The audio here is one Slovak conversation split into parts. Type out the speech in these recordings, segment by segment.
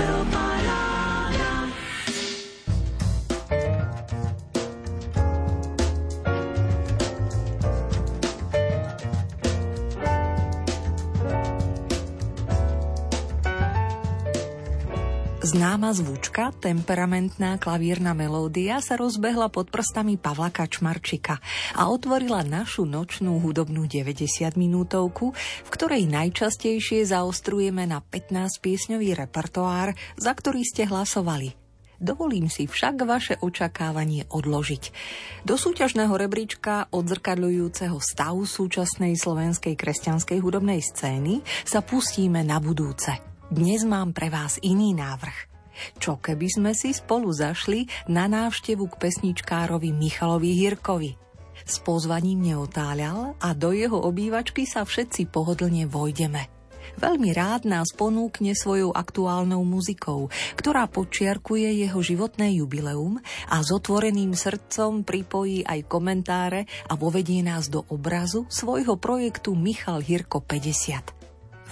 will Známa zvučka, temperamentná klavírna melódia sa rozbehla pod prstami Pavla Kačmarčika a otvorila našu nočnú hudobnú 90 minútovku, v ktorej najčastejšie zaostrujeme na 15 piesňový repertoár, za ktorý ste hlasovali. Dovolím si však vaše očakávanie odložiť. Do súťažného rebríčka odzrkadľujúceho stavu súčasnej slovenskej kresťanskej hudobnej scény sa pustíme na budúce – dnes mám pre vás iný návrh. Čo keby sme si spolu zašli na návštevu k pesničkárovi Michalovi Hirkovi? S pozvaním neotáľal a do jeho obývačky sa všetci pohodlne vojdeme. Veľmi rád nás ponúkne svojou aktuálnou muzikou, ktorá počiarkuje jeho životné jubileum a s otvoreným srdcom pripojí aj komentáre a vovedie nás do obrazu svojho projektu Michal Hirko 50.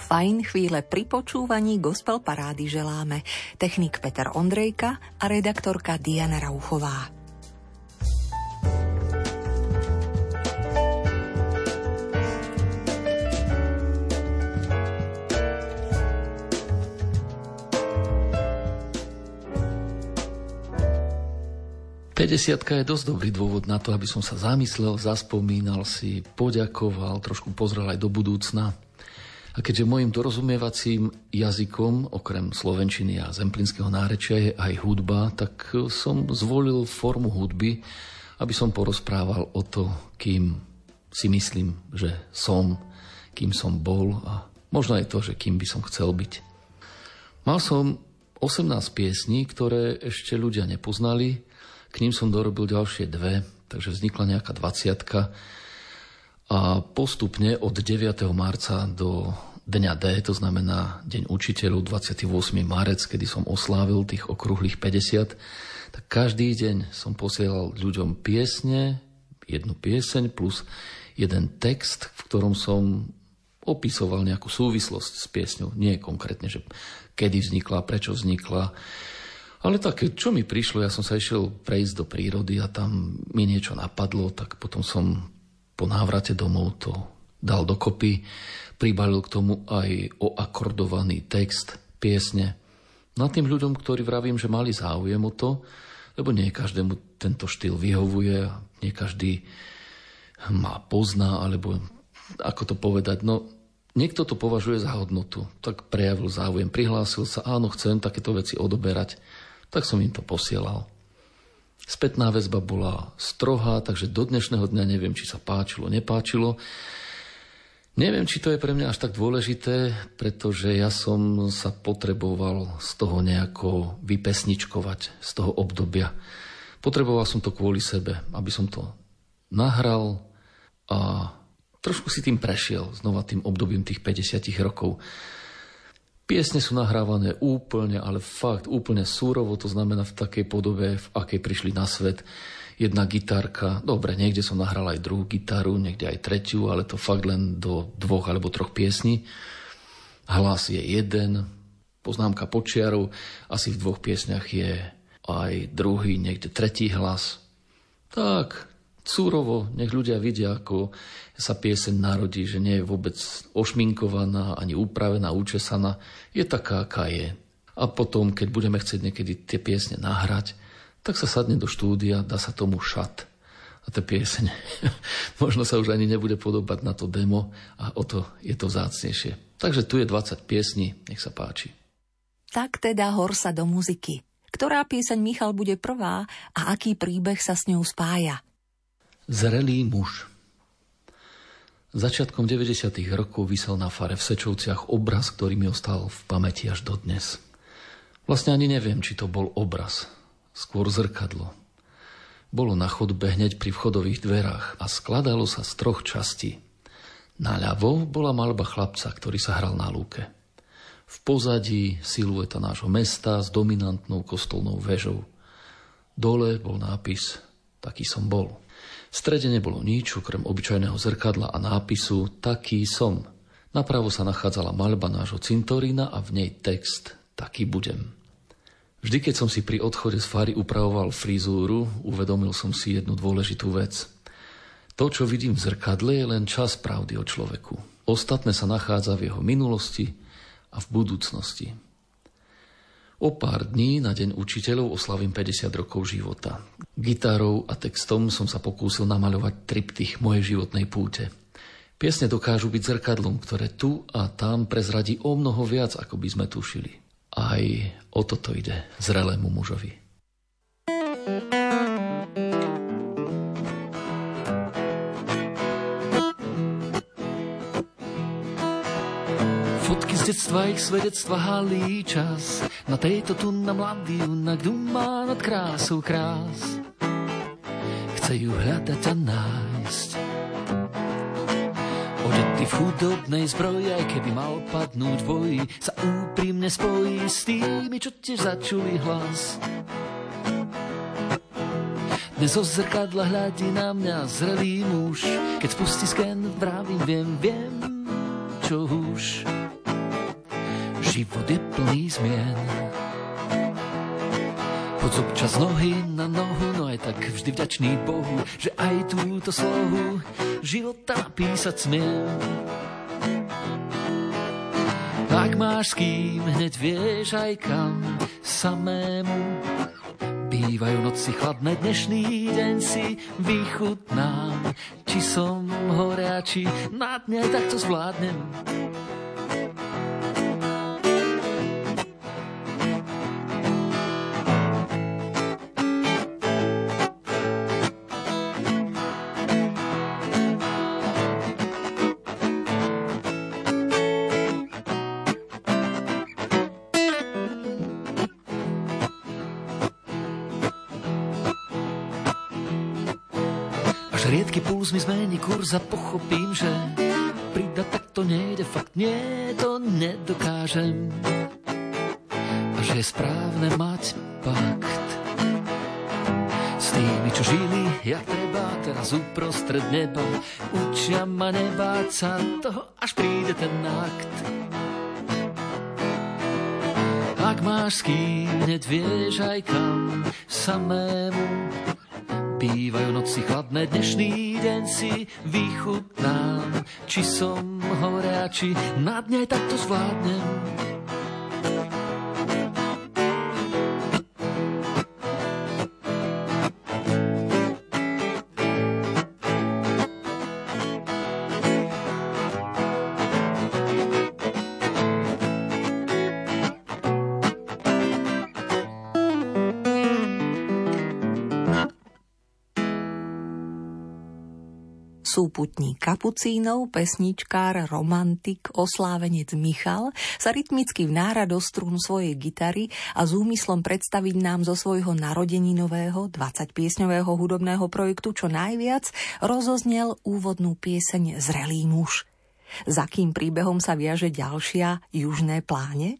Fajn chvíle pri počúvaní gospel parády želáme technik Peter Ondrejka a redaktorka Diana Rauchová. Pedesiatka je dosť dobrý dôvod na to, aby som sa zamyslel, zaspomínal si, poďakoval, trošku pozrel aj do budúcna. A keďže môjim dorozumievacím jazykom, okrem slovenčiny a zemplínskeho nárečia, je aj hudba, tak som zvolil formu hudby, aby som porozprával o to, kým si myslím, že som, kým som bol a možno aj to, že kým by som chcel byť. Mal som 18 piesní, ktoré ešte ľudia nepoznali, k ním som dorobil ďalšie dve, takže vznikla nejaká 20 a postupne od 9. marca do dňa D, to znamená Deň učiteľov 28. marec, kedy som oslávil tých okrúhlych 50, tak každý deň som posielal ľuďom piesne, jednu pieseň plus jeden text, v ktorom som opisoval nejakú súvislosť s piesňou. Nie konkrétne, že kedy vznikla, prečo vznikla, ale také, čo mi prišlo, ja som sa išiel prejsť do prírody a tam mi niečo napadlo, tak potom som po návrate domov to dal dokopy, pribalil k tomu aj oakordovaný text, piesne. Na tým ľuďom, ktorí vravím, že mali záujem o to, lebo nie každému tento štýl vyhovuje, nie každý má pozná, alebo ako to povedať, no niekto to považuje za hodnotu, tak prejavil záujem, prihlásil sa, áno, chcem takéto veci odoberať, tak som im to posielal. Spätná väzba bola strohá, takže do dnešného dňa neviem, či sa páčilo, nepáčilo. Neviem, či to je pre mňa až tak dôležité, pretože ja som sa potreboval z toho nejako vypesničkovať, z toho obdobia. Potreboval som to kvôli sebe, aby som to nahral a trošku si tým prešiel, znova tým obdobím tých 50 rokov. Piesne sú nahrávané úplne, ale fakt úplne súrovo, to znamená v takej podobe, v akej prišli na svet. Jedna gitárka, dobre, niekde som nahral aj druhú gitaru, niekde aj tretiu, ale to fakt len do dvoch alebo troch piesní. Hlas je jeden, poznámka počiarov, asi v dvoch piesňach je aj druhý, niekde tretí hlas. Tak, súrovo, nech ľudia vidia, ako sa pieseň narodí, že nie je vôbec ošminkovaná, ani upravená, učesaná. Je taká, aká je. A potom, keď budeme chcieť niekedy tie piesne nahrať, tak sa sadne do štúdia, dá sa tomu šat. A tá pieseň možno sa už ani nebude podobať na to demo a o to je to vzácnejšie. Takže tu je 20 piesní, nech sa páči. Tak teda hor sa do muziky. Ktorá pieseň Michal bude prvá a aký príbeh sa s ňou spája? Zrelý muž. Začiatkom 90. rokov vysel na fare v Sečovciach obraz, ktorý mi ostal v pamäti až dodnes. Vlastne ani neviem, či to bol obraz, skôr zrkadlo. Bolo na chodbe hneď pri vchodových dverách a skladalo sa z troch častí. Naľavo bola malba chlapca, ktorý sa hral na lúke. V pozadí silueta nášho mesta s dominantnou kostolnou väžou. Dole bol nápis Taký som bol. V strede nebolo nič, okrem obyčajného zrkadla a nápisu Taký som. Napravo sa nachádzala maľba nášho cintorína a v nej text Taký budem. Vždy, keď som si pri odchode z fary upravoval frizúru, uvedomil som si jednu dôležitú vec. To, čo vidím v zrkadle, je len čas pravdy o človeku. Ostatné sa nachádza v jeho minulosti a v budúcnosti. O pár dní na Deň učiteľov oslavím 50 rokov života. Gitarou a textom som sa pokúsil namaľovať triptych mojej životnej púte. Piesne dokážu byť zrkadlom, ktoré tu a tam prezradí o mnoho viac, ako by sme tušili. Aj o toto ide zrelému mužovi. Fotky z detstva, ich svedectva halí čas. Na tejto tu na mladý junak má nad krásou krás. Chce ju hľadať a nájsť Odetý v chudobnej zbroji, aj keby mal padnúť boji, sa úprimne spojí s tými, čo tiež začuli hlas. Dnes zo zrkadla hľadí na mňa zrelý muž, keď spustí sken, vravím, viem, viem, čo už. Život je plný zmien. Poď občas nohy na nohu, no aj tak vždy vďačný Bohu, že aj túto slohu života napísať smiem. Ak máš s kým, hneď vieš aj kam samému. Bývajú noci chladné, dnešný deň si vychutnám. Či som horia, či na dne, tak to zvládnem. Puls mi zmení kurz a pochopím, že prida tak to nejde, fakt nie, to nedokážem. A že je správne mať pakt s tými, čo žili, jak treba, teraz uprostred neba. Učia ma nebáť sa toho, až príde ten akt. Ak máš s kým, hneď vieš aj kam samému Bývajú noci chladné, dnešný deň si vychutnám. Či som horea, či na dne takto zvládnem. Súputník kapucínov, pesničkár, romantik, oslávenec Michal sa rytmicky vnára do strún svojej gitary a s úmyslom predstaviť nám zo svojho narodeninového 20-piesňového hudobného projektu čo najviac rozoznel úvodnú pieseň Zrelý muž. Za kým príbehom sa viaže ďalšia Južné pláne?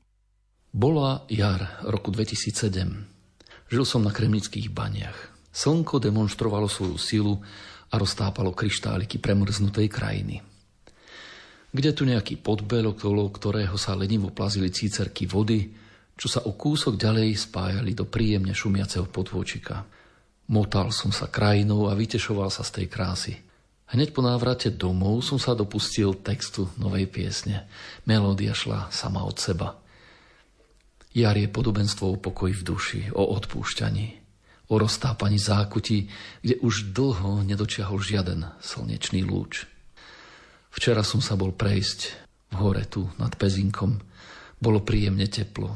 Bola jar roku 2007. Žil som na kremnických baniach. Slnko demonstrovalo svoju silu a roztápalo kryštáliky premrznutej krajiny. Kde tu nejaký podbel, okolo ktorého sa lenivo plazili cícerky vody, čo sa o kúsok ďalej spájali do príjemne šumiaceho potôčika. Motal som sa krajinou a vytešoval sa z tej krásy. Hneď po návrate domov som sa dopustil textu novej piesne. Melódia šla sama od seba. Jar je podobenstvo o pokoji v duši, o odpúšťaní o roztápaní zákutí, kde už dlho nedočiahol žiaden slnečný lúč. Včera som sa bol prejsť v hore tu nad Pezinkom. Bolo príjemne teplo.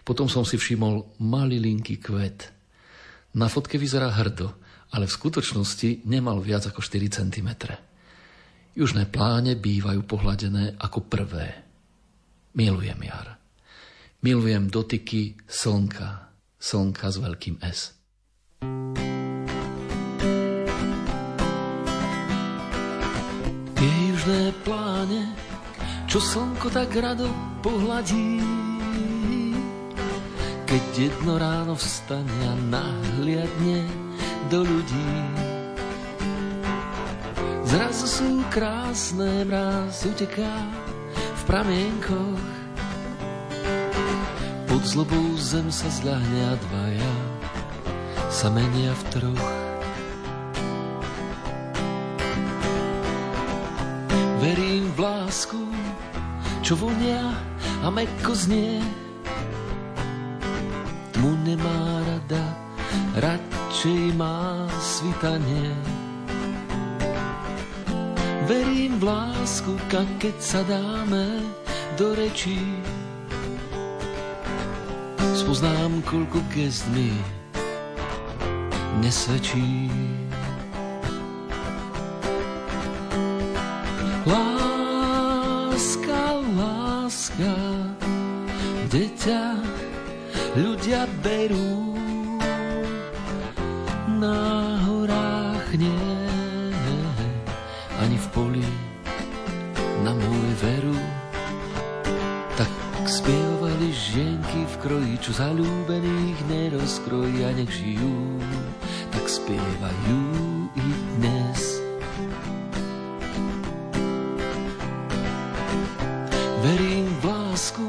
Potom som si všimol malý linky kvet. Na fotke vyzerá hrdo, ale v skutočnosti nemal viac ako 4 cm. Južné pláne bývajú pohľadené ako prvé. Milujem jar. Milujem dotyky slnka. Slnka s veľkým S. južné pláne, čo slnko tak rado pohladí. Keď jedno ráno vstane a nahliadne do ľudí. Zrazu sú krásne, mráz uteká v pramienkoch. Po Pod zlobou zem sa zľahne a dvaja sa menia v troch. Verím v lásku, čo vonia a mekko znie. Tmu nemá rada, radšej má svitanie. Verím v lásku, keď sa dáme do rečí. Spoznám, koľko gest mi nesvedčí. Láska, láska, kde ťa ľudia berú na horách nie, ani v poli na môj veru. Tak spievali žienky v kroji, čo zalúbených nerozkrojí a nech žijú, tak spievajú i dnes. Verím v lásku,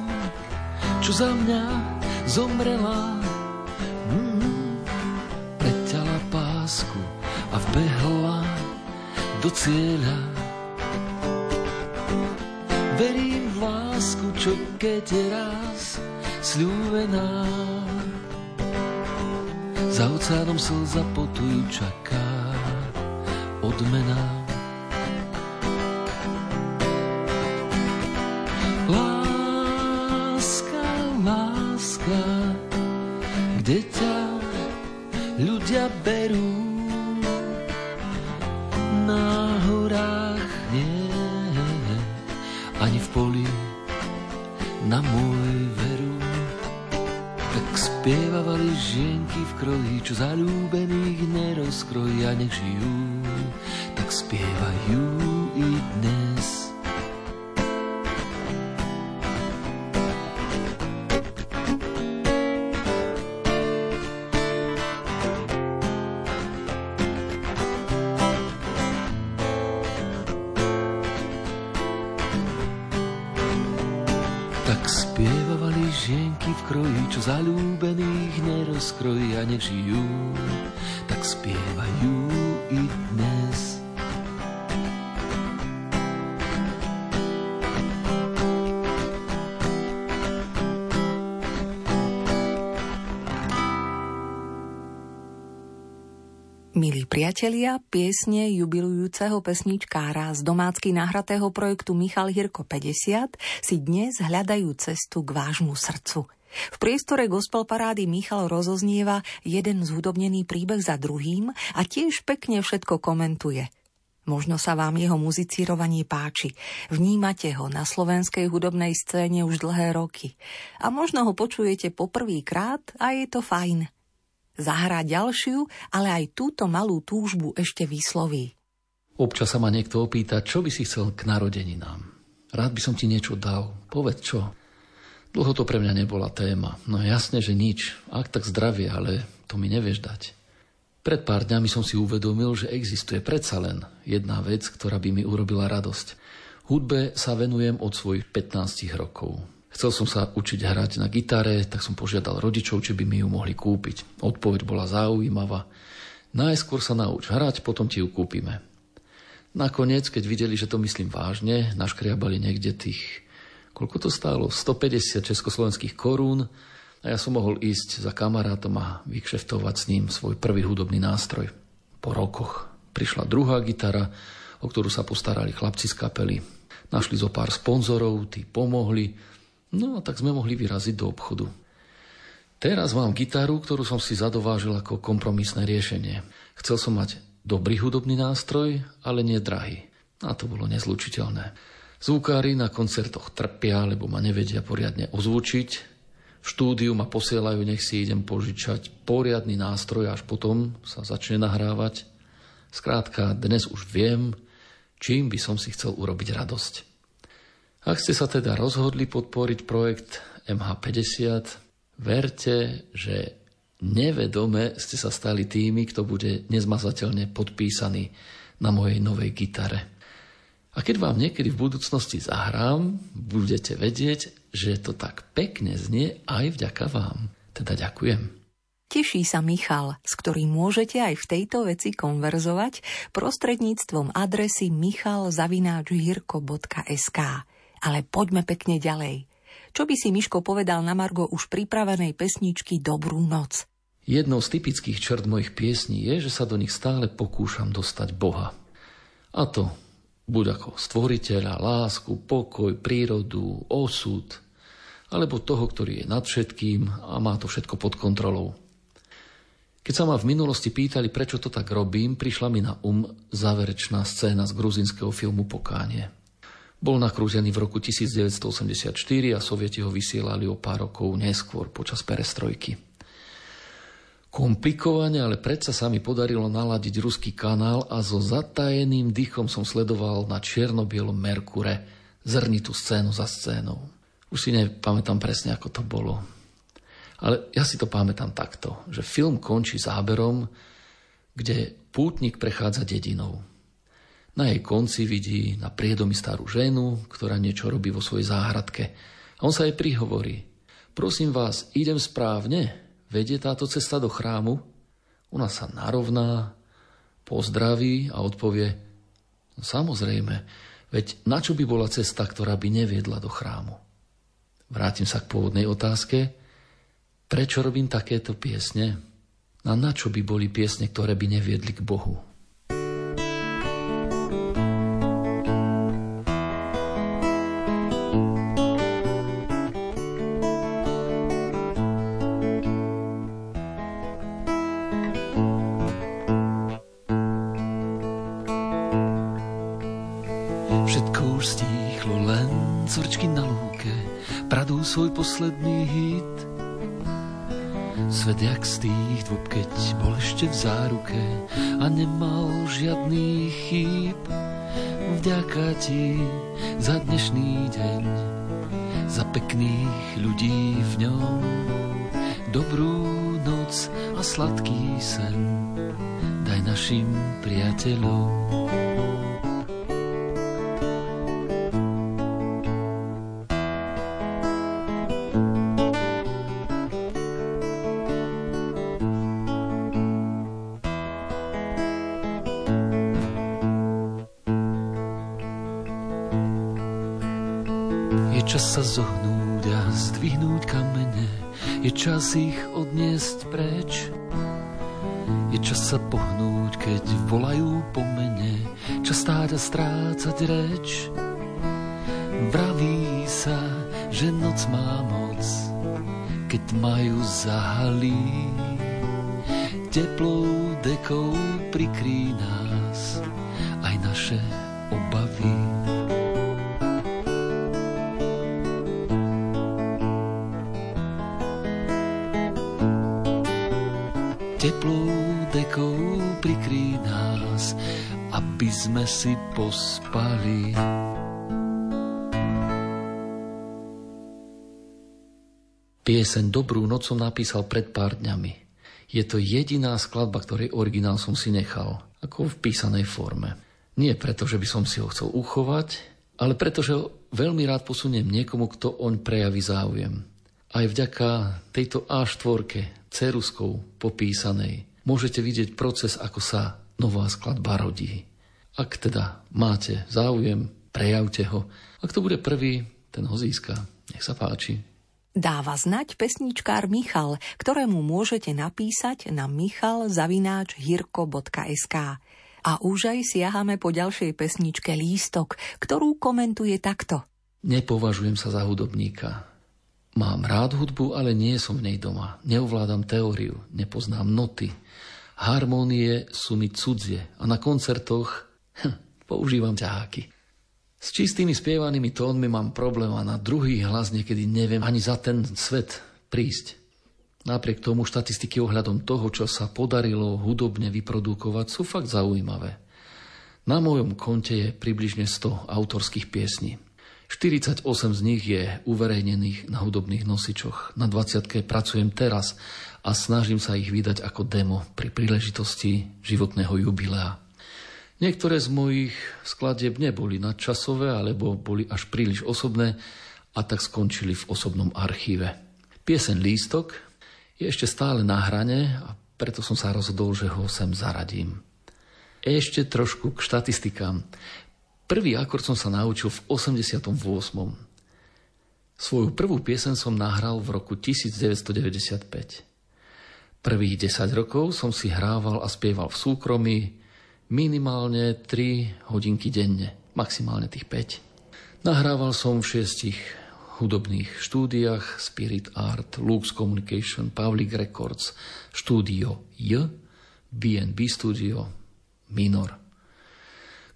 čo za mňa zomrela. Mm, preťala pásku a vbehla do cieľa. Verím v lásku, čo keď je raz sľúbená. Za oceánom slza potujú čaká odmena. Priatelia, piesne jubilujúceho pesničkára z domácky nahratého projektu Michal Hirko 50 si dnes hľadajú cestu k vášmu srdcu. V priestore gospel parády Michal rozoznieva jeden zhudobnený príbeh za druhým a tiež pekne všetko komentuje. Možno sa vám jeho muzicírovanie páči. Vnímate ho na slovenskej hudobnej scéne už dlhé roky. A možno ho počujete poprvýkrát a je to fajn zahrá ďalšiu, ale aj túto malú túžbu ešte vysloví. Občas sa ma niekto opýta, čo by si chcel k narodeninám. Rád by som ti niečo dal. Povedz čo. Dlho to pre mňa nebola téma. No jasne, že nič. Ak tak zdravie, ale to mi nevieš dať. Pred pár dňami som si uvedomil, že existuje predsa len jedna vec, ktorá by mi urobila radosť. Hudbe sa venujem od svojich 15 rokov. Chcel som sa učiť hrať na gitare, tak som požiadal rodičov, či by mi ju mohli kúpiť. Odpoveď bola zaujímavá. Najskôr sa nauč hrať, potom ti ju kúpime. Nakoniec, keď videli, že to myslím vážne, naškriabali niekde tých, koľko to stálo, 150 československých korún a ja som mohol ísť za kamarátom a vykšeftovať s ním svoj prvý hudobný nástroj. Po rokoch prišla druhá gitara, o ktorú sa postarali chlapci z kapely. Našli zo pár sponzorov, tí pomohli, No a tak sme mohli vyraziť do obchodu. Teraz mám gitaru, ktorú som si zadovážil ako kompromisné riešenie. Chcel som mať dobrý hudobný nástroj, ale nie drahý. A to bolo nezlučiteľné. Zvukári na koncertoch trpia, lebo ma nevedia poriadne ozvučiť. V štúdiu ma posielajú, nech si idem požičať poriadny nástroj, až potom sa začne nahrávať. Skrátka, dnes už viem, čím by som si chcel urobiť radosť. Ak ste sa teda rozhodli podporiť projekt MH50, verte, že nevedome ste sa stali tými, kto bude nezmazateľne podpísaný na mojej novej gitare. A keď vám niekedy v budúcnosti zahrám, budete vedieť, že to tak pekne znie aj vďaka vám. Teda ďakujem. Teší sa Michal, s ktorým môžete aj v tejto veci konverzovať prostredníctvom adresy michalzavináčhirko.sk. Ale poďme pekne ďalej. Čo by si Miško povedal na Margo už pripravenej pesničky Dobrú noc? Jednou z typických črt mojich piesní je, že sa do nich stále pokúšam dostať Boha. A to buď ako stvoriteľa, lásku, pokoj, prírodu, osud, alebo toho, ktorý je nad všetkým a má to všetko pod kontrolou. Keď sa ma v minulosti pýtali, prečo to tak robím, prišla mi na um záverečná scéna z gruzinského filmu Pokánie. Bol nakrútený v roku 1984 a sovieti ho vysielali o pár rokov neskôr počas perestrojky. Komplikovane, ale predsa sa mi podarilo naladiť ruský kanál a so zatajeným dýchom som sledoval na čierno-bielom Merkure zrnitú scénu za scénou. Už si nepamätám presne, ako to bolo. Ale ja si to pamätám takto, že film končí záberom, kde pútnik prechádza dedinou. Na jej konci vidí na priedomi starú ženu, ktorá niečo robí vo svojej záhradke. A on sa jej prihovorí. Prosím vás, idem správne? Vedie táto cesta do chrámu? Ona sa narovná, pozdraví a odpovie no, Samozrejme, veď na čo by bola cesta, ktorá by neviedla do chrámu? Vrátim sa k pôvodnej otázke. Prečo robím takéto piesne? A na čo by boli piesne, ktoré by neviedli k Bohu? Posledný hit Svet jak z tých dvob, keď bol ešte v záruke a nemal žiadny chýb. Vďaka ti za dnešný deň, za pekných ľudí v ňom. Dobrú noc a sladký sen daj našim priateľom. Strácať reč. Vraví sa, že noc má moc, keď majú zahalí. Teplou dekou prikrí nás aj naše sme si pospali. Pieseň Dobrú noc som napísal pred pár dňami. Je to jediná skladba, ktorej originál som si nechal, ako v písanej forme. Nie preto, že by som si ho chcel uchovať, ale preto, že ho veľmi rád posuniem niekomu, kto oň prejaví záujem. Aj vďaka tejto A4, ceruskou popísanej, môžete vidieť proces, ako sa nová skladba rodí. Ak teda máte záujem, prejavte ho. Ak to bude prvý, ten ho získa. Nech sa páči. Dáva znať pesničkár Michal, ktorému môžete napísať na michalzavináčhirko.sk. A už aj siahame po ďalšej pesničke Lístok, ktorú komentuje takto. Nepovažujem sa za hudobníka. Mám rád hudbu, ale nie som v nej doma. Neovládam teóriu, nepoznám noty. Harmónie sú mi cudzie a na koncertoch Používam ťaháky. S čistými spievanými tónmi mám problém a na druhý hlas niekedy neviem ani za ten svet prísť. Napriek tomu štatistiky ohľadom toho, čo sa podarilo hudobne vyprodukovať, sú fakt zaujímavé. Na mojom konte je približne 100 autorských piesní. 48 z nich je uverejnených na hudobných nosičoch. Na 20 pracujem teraz a snažím sa ich vydať ako demo pri príležitosti životného jubilea. Niektoré z mojich skladieb neboli nadčasové alebo boli až príliš osobné a tak skončili v osobnom archíve. Piesen Lístok je ešte stále na hrane a preto som sa rozhodol, že ho sem zaradím. Ešte trošku k štatistikám. Prvý akord som sa naučil v 88. Svoju prvú piesen som nahral v roku 1995. Prvých 10 rokov som si hrával a spieval v súkromí minimálne 3 hodinky denne, maximálne tých 5. Nahrával som v šiestich hudobných štúdiách Spirit Art, Lux Communication, Public Records, štúdio J, BNB Studio, Minor.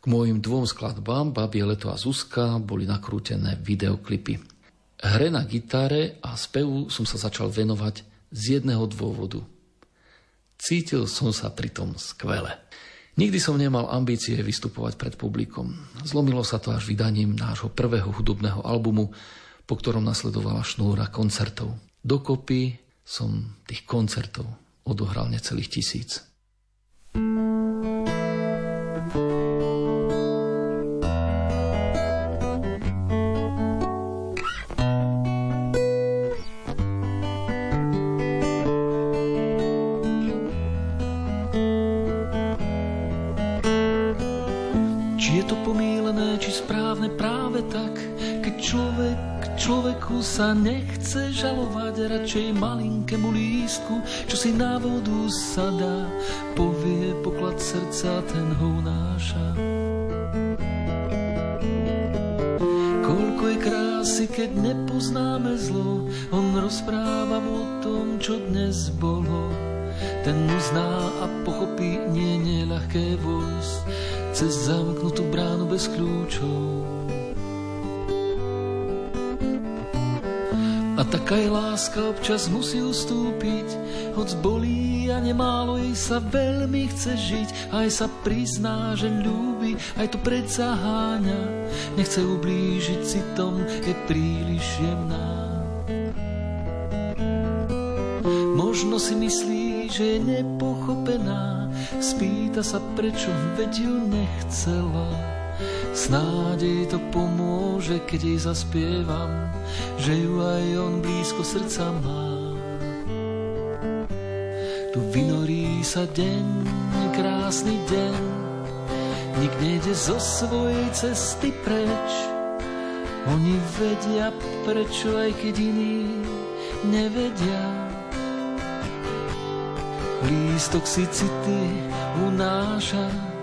K môjim dvom skladbám, Babie Leto a Zuzka, boli nakrútené videoklipy. Hre na gitare a spevu som sa začal venovať z jedného dôvodu. Cítil som sa pritom skvele. Nikdy som nemal ambície vystupovať pred publikom. Zlomilo sa to až vydaním nášho prvého hudobného albumu, po ktorom nasledovala šnúra koncertov. Dokopy som tých koncertov odohral necelých tisíc. Nechce žalovať, radšej malinkému lístku, čo si na vodu sa dá, povie poklad srdca, ten ho unáša. Koľko je krásy, keď nepoznáme zlo, on rozpráva o tom, čo dnes bolo. Ten uzná a pochopí, nie, nie ľahké vojsť, cez zamknutú bránu bez kľúčov. Taká je láska občas musí ustúpiť, hoc bolí a nemálo jej sa veľmi chce žiť, aj sa prizná, že ľúbi, aj to predsa háňa, nechce ublížiť citom, je príliš jemná. Možno si myslí, že je nepochopená, spýta sa prečo, veď ju nechcela. Snáď jej to pomôže, keď jej zaspievam, že ju aj on blízko srdca má. Tu vynorí sa deň, krásny deň, nik nejde zo svojej cesty preč. Oni vedia, prečo aj keď iní nevedia. Lístok si city unáša,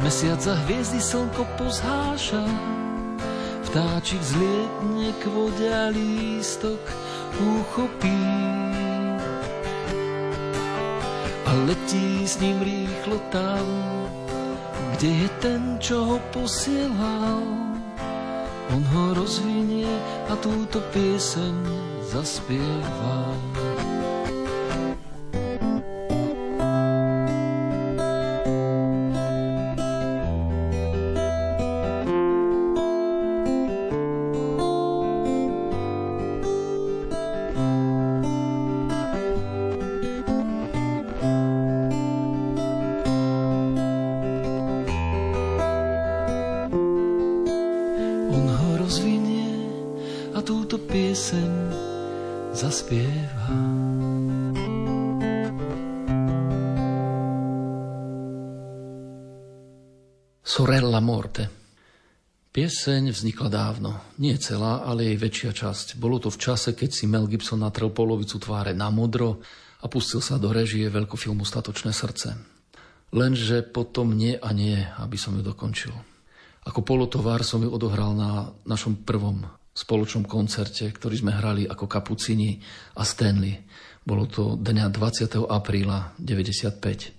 Mesiac za hviezdy slnko pozháša, vtáčik zlietne k vode a lístok uchopí. A letí s ním rýchlo tam, kde je ten, čo ho posielal. On ho rozvinie a túto pieseň zaspieva. Pieseň vznikla dávno. Nie celá, ale jej väčšia časť. Bolo to v čase, keď si Mel Gibson natrel polovicu tváre na modro a pustil sa do režie veľkofilmu Statočné srdce. Lenže potom nie a nie, aby som ju dokončil. Ako polotovar som ju odohral na našom prvom spoločnom koncerte, ktorý sme hrali ako Kapucini a Stanley. Bolo to dňa 20. apríla 95.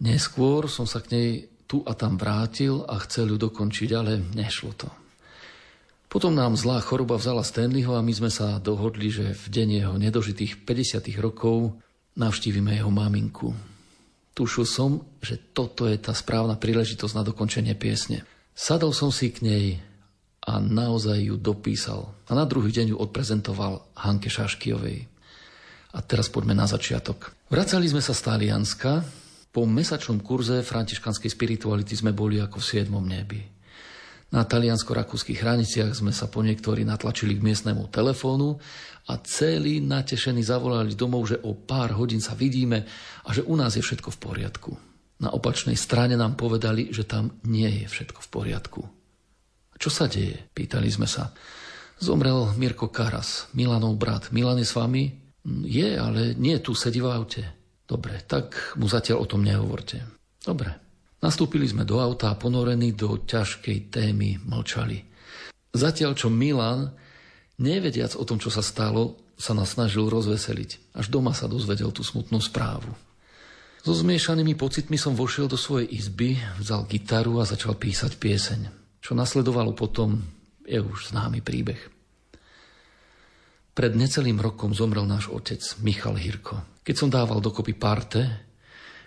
Neskôr som sa k nej tu a tam vrátil a chcel ju dokončiť, ale nešlo to. Potom nám zlá choroba vzala Stanleyho a my sme sa dohodli, že v deň jeho nedožitých 50 rokov navštívime jeho maminku. Tušil som, že toto je tá správna príležitosť na dokončenie piesne. Sadol som si k nej a naozaj ju dopísal. A na druhý deň ju odprezentoval Hanke Šaškijovej. A teraz poďme na začiatok. Vracali sme sa z Talianska, Po mesačnom kurze františkanskej spirituality sme boli ako v siedmom nebi. Na taliansko-rakúskych hraniciach sme sa po niektorí natlačili k miestnemu telefónu a celí natešení zavolali domov, že o pár hodín sa vidíme a že u nás je všetko v poriadku. Na opačnej strane nám povedali, že tam nie je všetko v poriadku. Čo sa deje? Pýtali sme sa. Zomrel Mirko Karas, Milanov brat. Milan je s vami? Je, ale nie tu, sedí v aute. Dobre, tak mu zatiaľ o tom nehovorte. Dobre. Nastúpili sme do auta a ponorení do ťažkej témy mlčali. Zatiaľ, čo Milan, nevediac o tom, čo sa stalo, sa nás snažil rozveseliť. Až doma sa dozvedel tú smutnú správu. So zmiešanými pocitmi som vošiel do svojej izby, vzal gitaru a začal písať pieseň. Čo nasledovalo potom, je už známy príbeh. Pred necelým rokom zomrel náš otec, Michal Hirko. Keď som dával dokopy parte,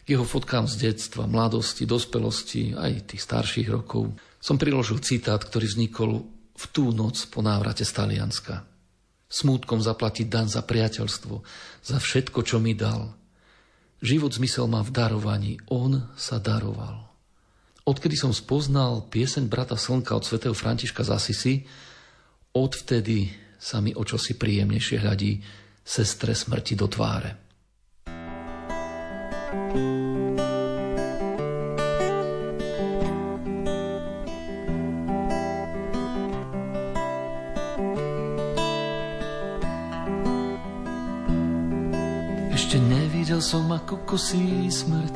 k jeho fotkám z detstva, mladosti, dospelosti, aj tých starších rokov, som priložil citát, ktorý vznikol v tú noc po návrate z Talianska. Smútkom zaplatiť dan za priateľstvo, za všetko, čo mi dal. Život zmysel má v darovaní, on sa daroval. Odkedy som spoznal pieseň Brata Slnka od svätého Františka z Asisi, odvtedy sa mi o čosi príjemnejšie hľadí sestre smrti do tváre. Ešte nevidel som, ako kosí smrť.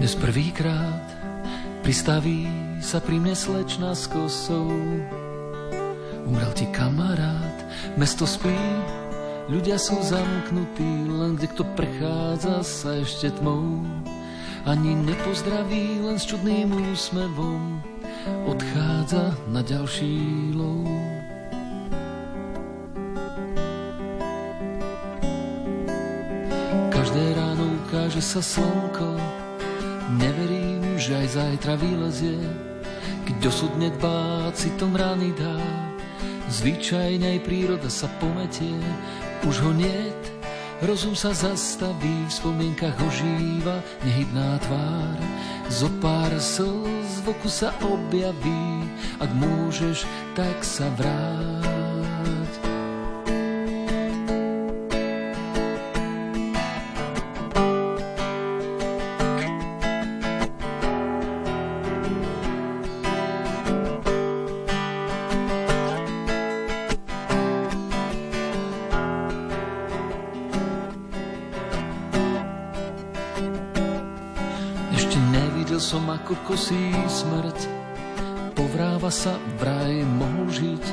Dnes prvýkrát pristaví sa pri mne slečna s kosou. Umrel ti kamarát, mesto spí, ľudia sú zamknutí, len kde kto prechádza sa ešte tmou. Ani nepozdraví, len s čudným úsmevom odchádza na ďalší lov. Každé ráno ukáže sa slnko, neverím, že aj zajtra vylezie, keď dosud nedbá, citom rány dá Zvyčajne aj príroda sa pometie, už ho niet, rozum sa zastaví, v spomienkach ožíva nehybná tvár. Zo pár slz v oku sa objaví, ak môžeš, tak sa vráť. Kosí smrť. Povráva sa, vraj mohol žiť,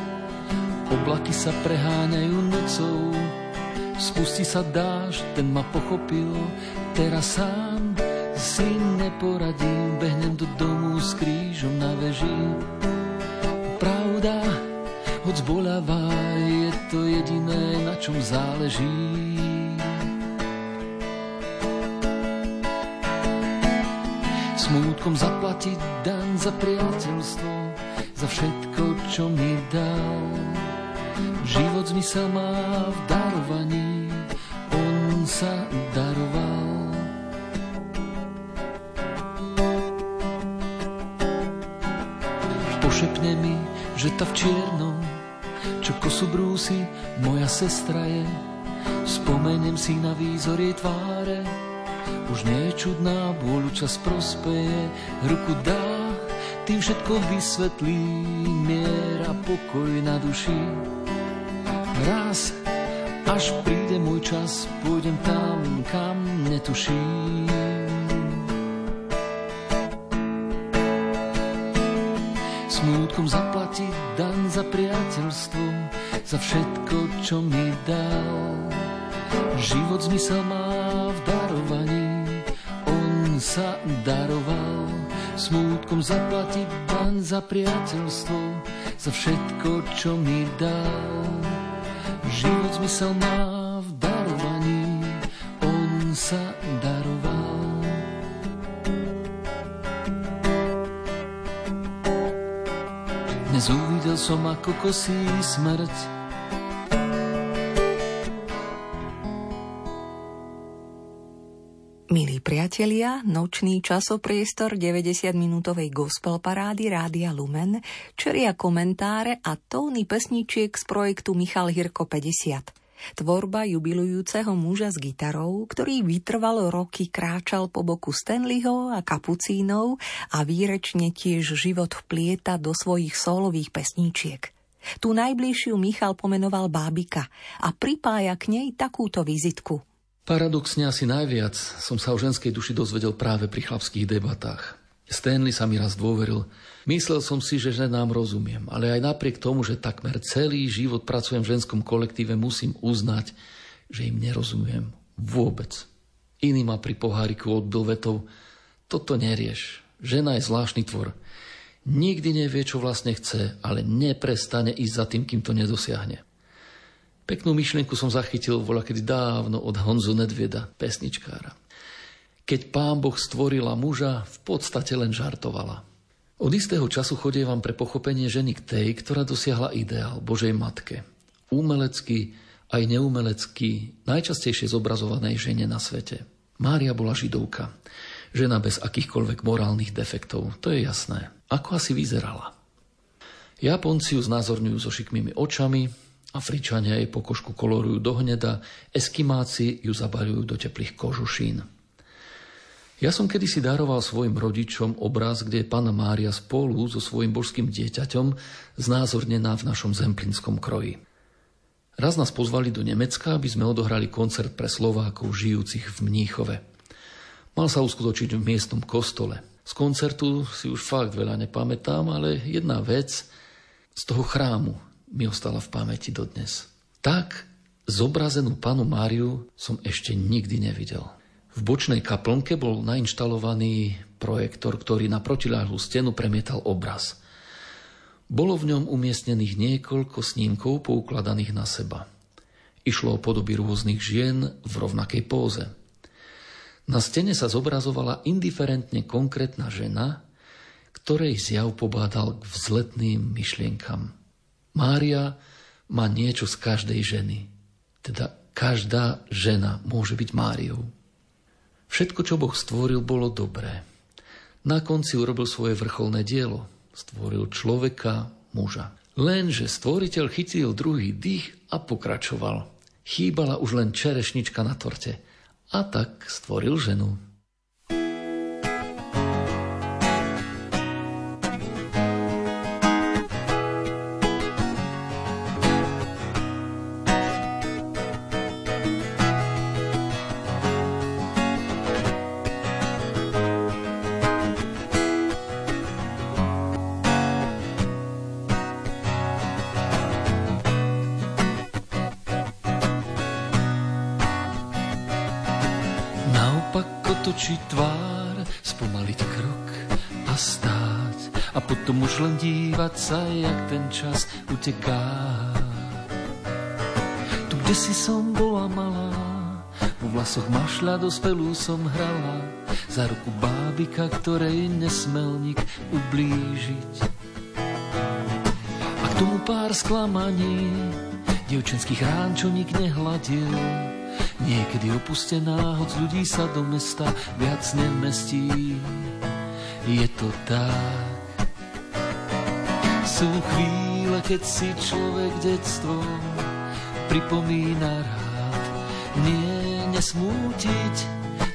oblaky sa preháňajú nocou. Spustí sa dáž, ten ma pochopil, teraz sám si neporadím, behnem do domu s krížom na veži. Pravda, hoď zboľavá, je to jediné, na čom záleží. Smútkom zaplatiť dan za priateľstvo, za všetko, čo mi dal. Život zmysel má v darovaní, on sa daroval. Pošepne mi, že ta v čiernom, čo kosu brúsi, moja sestra je. Spomeniem si na výzorie tváre, už nie je čudná, bôľu čas prospeje, ruku dá, tým všetko vysvetlí, mier a pokoj na duši. Raz, až príde môj čas, pôjdem tam, kam netuším. Smútkom zaplatiť dan za priateľstvo, za všetko, čo mi dal. Život zmysel má sa daroval, smútkom zaplatiť dan za priateľstvo, za všetko, čo mi dal. Život zmysel má v darovaní, on sa daroval. Dnes uvidel som, ako kosí smrť, priatelia, nočný časopriestor 90-minútovej gospel parády Rádia Lumen čeria komentáre a tóny pesničiek z projektu Michal Hirko 50. Tvorba jubilujúceho muža s gitarou, ktorý vytrvalo roky kráčal po boku Stanleyho a Kapucínov a výrečne tiež život vplieta do svojich solových pesníčiek. Tu najbližšiu Michal pomenoval Bábika a pripája k nej takúto vizitku – Paradoxne asi najviac som sa o ženskej duši dozvedel práve pri chlapských debatách. Stanley sa mi raz dôveril. Myslel som si, že ženám rozumiem, ale aj napriek tomu, že takmer celý život pracujem v ženskom kolektíve, musím uznať, že im nerozumiem. Vôbec. Iný ma pri poháriku odbil vetou, toto nerieš. Žena je zvláštny tvor. Nikdy nevie, čo vlastne chce, ale neprestane ísť za tým, kým to nedosiahne. Peknú myšlienku som zachytil voľa kedy dávno od Honzu Nedvieda, pesničkára. Keď pán Boh stvorila muža, v podstate len žartovala. Od istého času chodievam pre pochopenie ženy k tej, ktorá dosiahla ideál Božej matke. Úmelecky aj neumelecky najčastejšie zobrazovanej žene na svete. Mária bola židovka. Žena bez akýchkoľvek morálnych defektov, to je jasné. Ako asi vyzerala? Japonci ju znázorňujú so šikmými očami, Afričania jej pokožku kolorujú do hneda, eskimáci ju zabaľujú do teplých kožušín. Ja som kedysi daroval svojim rodičom obraz, kde je Pana Mária spolu so svojim božským dieťaťom znázornená v našom zemplinskom kroji. Raz nás pozvali do Nemecka, aby sme odohrali koncert pre Slovákov žijúcich v Mníchove. Mal sa uskutočiť v miestnom kostole. Z koncertu si už fakt veľa nepamätám, ale jedna vec z toho chrámu, mi ostala v pamäti dodnes. Tak zobrazenú panu Máriu som ešte nikdy nevidel. V bočnej kaplnke bol nainštalovaný projektor, ktorý na protiláhlú stenu premietal obraz. Bolo v ňom umiestnených niekoľko snímkov poukladaných na seba. Išlo o podoby rôznych žien v rovnakej póze. Na stene sa zobrazovala indiferentne konkrétna žena, ktorej zjav pobádal k vzletným myšlienkam. Mária má niečo z každej ženy. Teda každá žena môže byť Máriou. Všetko, čo Boh stvoril, bolo dobré. Na konci urobil svoje vrcholné dielo. Stvoril človeka, muža. Lenže stvoriteľ chytil druhý dých a pokračoval. Chýbala už len čerešnička na torte. A tak stvoril ženu. Uteká. Tu, kde si som bola malá, vo vlasoch mašľa dospelú som hrala, za ruku bábika, ktorej nesmel nik ublížiť. A k tomu pár sklamaní, dievčenských rán, čo nik nehladil, Niekedy opustená, hoď ľudí sa do mesta viac nemestí. Je to tak. Sú chvíle, keď si človek detstvo pripomína rád. Nie nesmútiť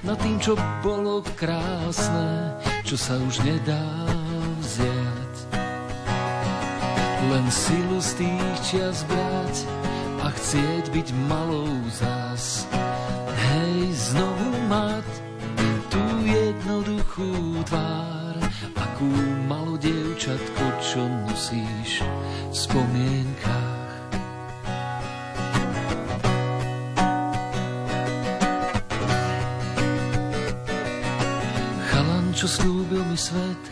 nad tým, čo bolo krásne, čo sa už nedá vziať. Len silu z tých čias brať a chcieť byť malou zás znovu mať tú jednoduchú tvár, akú malo dievčatko, čo nosíš v spomienkách. Chalan, čo slúbil mi svet,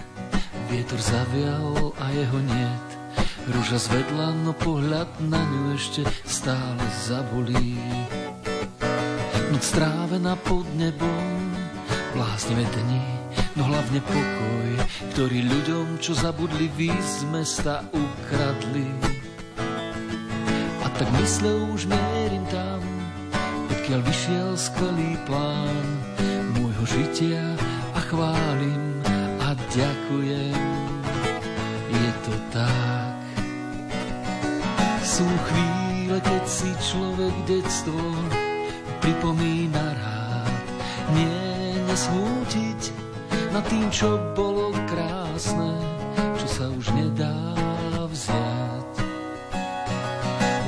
vietor zavial a jeho niet. Rúža zvedla, no pohľad na ňu ešte stále zabolí. Noc strávená pod nebom, bláznivé no hlavne pokoj, ktorý ľuďom, čo zabudli výsť z mesta, ukradli. A tak myslel už mierim tam, odkiaľ vyšiel skvelý plán môjho žitia a chválim a ďakujem. Je to tak. Sú chvíle, keď si človek detstvo pripomína rád. Nie nesmútiť nad tým, čo bolo krásne, čo sa už nedá vziať.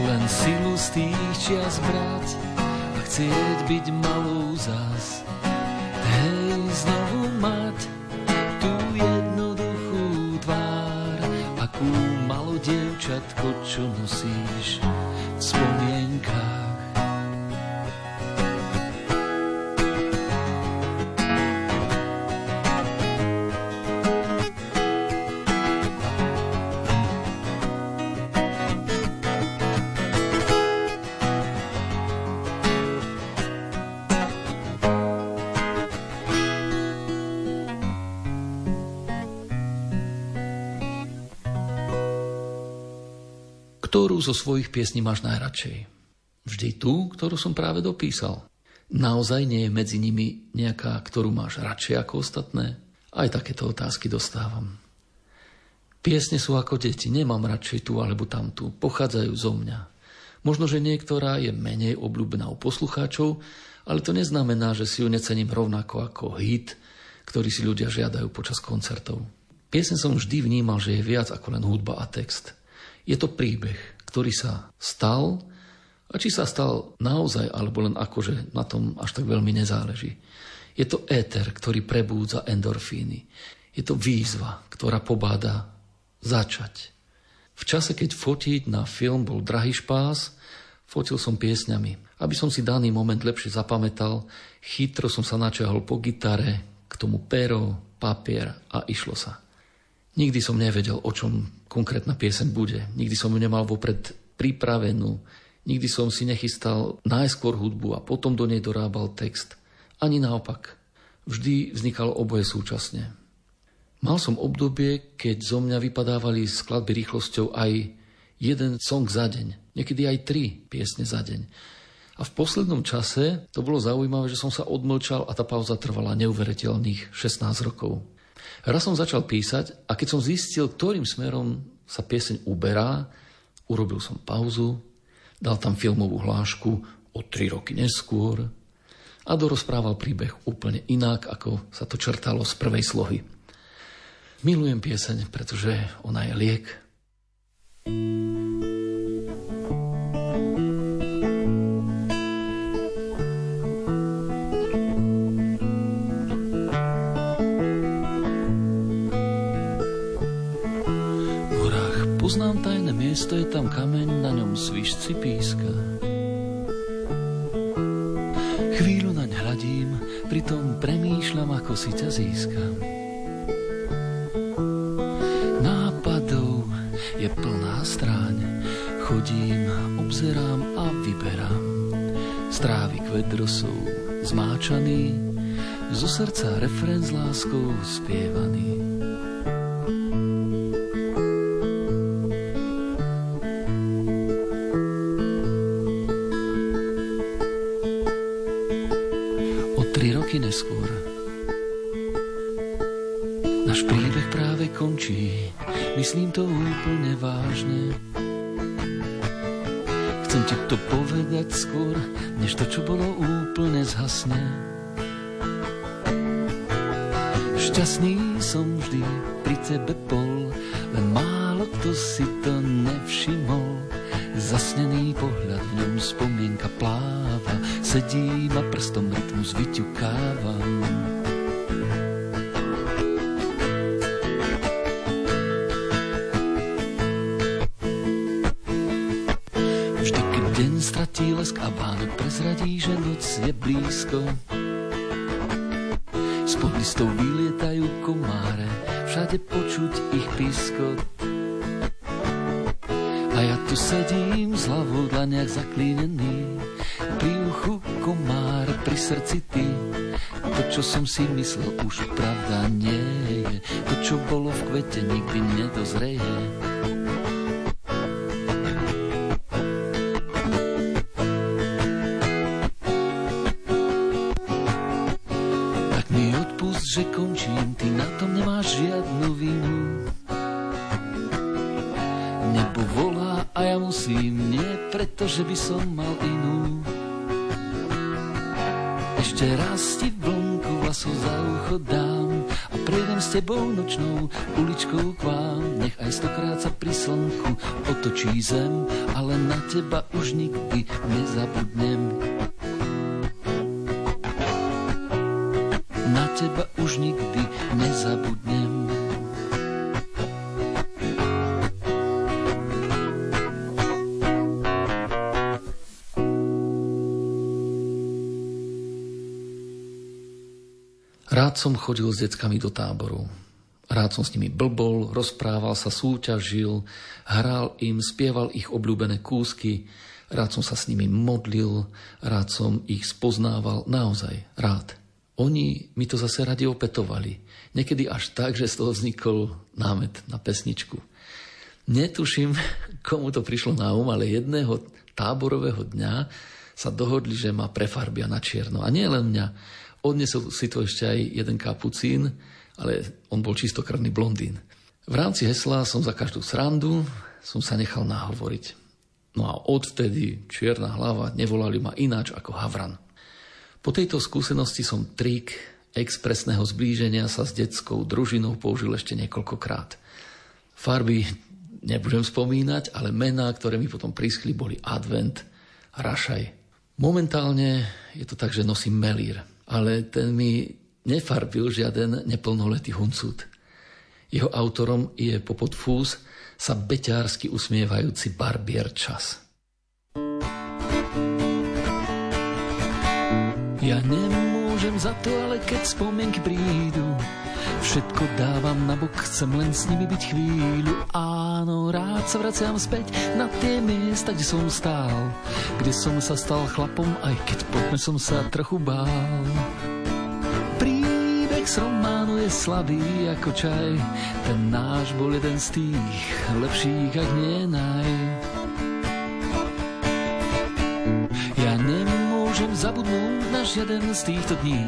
Len silu z tých čias brať a chcieť byť malou zas. Hej, znovu mať tú jednoduchú tvár, akú malo dievčatko, čo nosíš zo svojich piesní máš najradšej? Vždy tú, ktorú som práve dopísal. Naozaj nie je medzi nimi nejaká, ktorú máš radšej ako ostatné? Aj takéto otázky dostávam. Piesne sú ako deti, nemám radšej tú alebo tamtú, pochádzajú zo mňa. Možno, že niektorá je menej obľúbená u poslucháčov, ale to neznamená, že si ju necením rovnako ako hit, ktorý si ľudia žiadajú počas koncertov. Piesne som vždy vnímal, že je viac ako len hudba a text – je to príbeh, ktorý sa stal a či sa stal naozaj, alebo len akože na tom až tak veľmi nezáleží. Je to éter, ktorý prebúdza endorfíny. Je to výzva, ktorá pobáda začať. V čase, keď fotiť na film bol drahý špás, fotil som piesňami. Aby som si daný moment lepšie zapamätal, chytro som sa načahol po gitare, k tomu pero, papier a išlo sa. Nikdy som nevedel, o čom konkrétna piesen bude. Nikdy som ju nemal vopred pripravenú. Nikdy som si nechystal najskôr hudbu a potom do nej dorábal text. Ani naopak. Vždy vznikalo oboje súčasne. Mal som obdobie, keď zo mňa vypadávali skladby rýchlosťou aj jeden song za deň. Niekedy aj tri piesne za deň. A v poslednom čase to bolo zaujímavé, že som sa odmlčal a tá pauza trvala neuveriteľných 16 rokov. Raz som začal písať a keď som zistil, ktorým smerom sa pieseň uberá, urobil som pauzu, dal tam filmovú hlášku o tri roky neskôr a dorozprával príbeh úplne inak, ako sa to črtalo z prvej slohy. Milujem pieseň, pretože ona je liek. thank you Poznám tajné miesto, je tam kameň, na ňom svišci píska. Chvíľu naň hľadím, pritom premýšľam, ako si ťa získam. Nápadov je plná stráň, chodím, obzerám a vyberám. Strávy kvedrosov zmáčaný, zo srdca refren s láskou spievaný. Blízko, spod listov vylietajú komáre, všade počuť ich pískot. A ja tu sedím s hlavou v dlaniach zaklínený, pri uchu komár, pri srdci ty. To, čo som si myslel, už pravda nie je. To, čo bolo v kvete, nikdy nedozreje. Že by som mal inú. Ešte raz ti vlnku vlasov za ucho dám a prejdem s tebou nočnou uličkou k vám. Nech aj stokrát sa pri slnku otočí zem, ale na teba už nikdy nezabudnem. Chodil s deckami do táboru. Rád som s nimi blbol, rozprával sa, súťažil, hral im, spieval ich obľúbené kúsky, rád som sa s nimi modlil, rád som ich spoznával, naozaj rád. Oni mi to zase radi opetovali. Niekedy až tak, že z toho vznikol námet na pesničku. Netuším, komu to prišlo na um, ale jedného táborového dňa sa dohodli, že ma prefarbia na čierno. A nie len mňa, Odnesol si to ešte aj jeden kapucín, ale on bol čistokrvný blondín. V rámci hesla som za každú srandu som sa nechal nahovoriť. No a odvtedy čierna hlava nevolali ma ináč ako Havran. Po tejto skúsenosti som trik expresného zblíženia sa s detskou družinou použil ešte niekoľkokrát. Farby nebudem spomínať, ale mená, ktoré mi potom priskli, boli Advent a Rašaj. Momentálne je to tak, že nosím Melír ale ten mi nefarbil žiaden neplnoletý huncút. Jeho autorom je popod fús sa beťársky usmievajúci barbier čas. Ja nemôžem za to, ale keď spomienky prídu, Všetko dávam na bok, chcem len s nimi byť chvíľu. Áno, rád sa vraciam späť na tie miesta, kde som stál. Kde som sa stal chlapom, aj keď poďme som sa trochu bál. Príbeh z románu je slabý ako čaj, ten náš bol jeden z tých lepších, ak nie naj. Ja nemôžem zabudnúť na žiaden z týchto dní,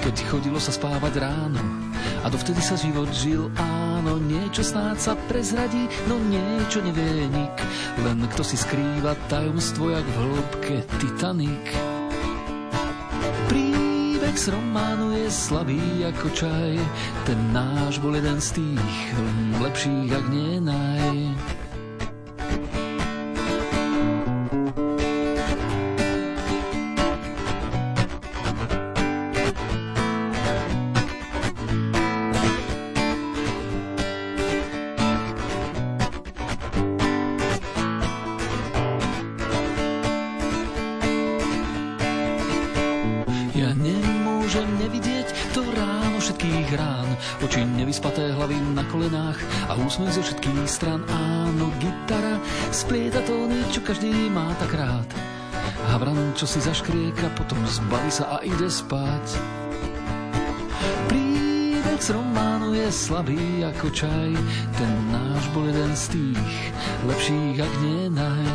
keď chodilo sa spávať ráno a dovtedy sa život žil, áno, niečo snáď sa prezradí, no niečo nevie nik. Len kto si skrýva tajomstvo, jak v hĺbke Titanic. Príbeh z románu je slabý ako čaj, ten náš bol jeden z tých lepších, ak nie naj. Splieta tóny, čo každý má tak rád. Havran, čo si zaškrieka, potom zbaví sa a ide spať. Príbeh z románu je slabý ako čaj, ten náš bol jeden z tých lepších, ak nie naj.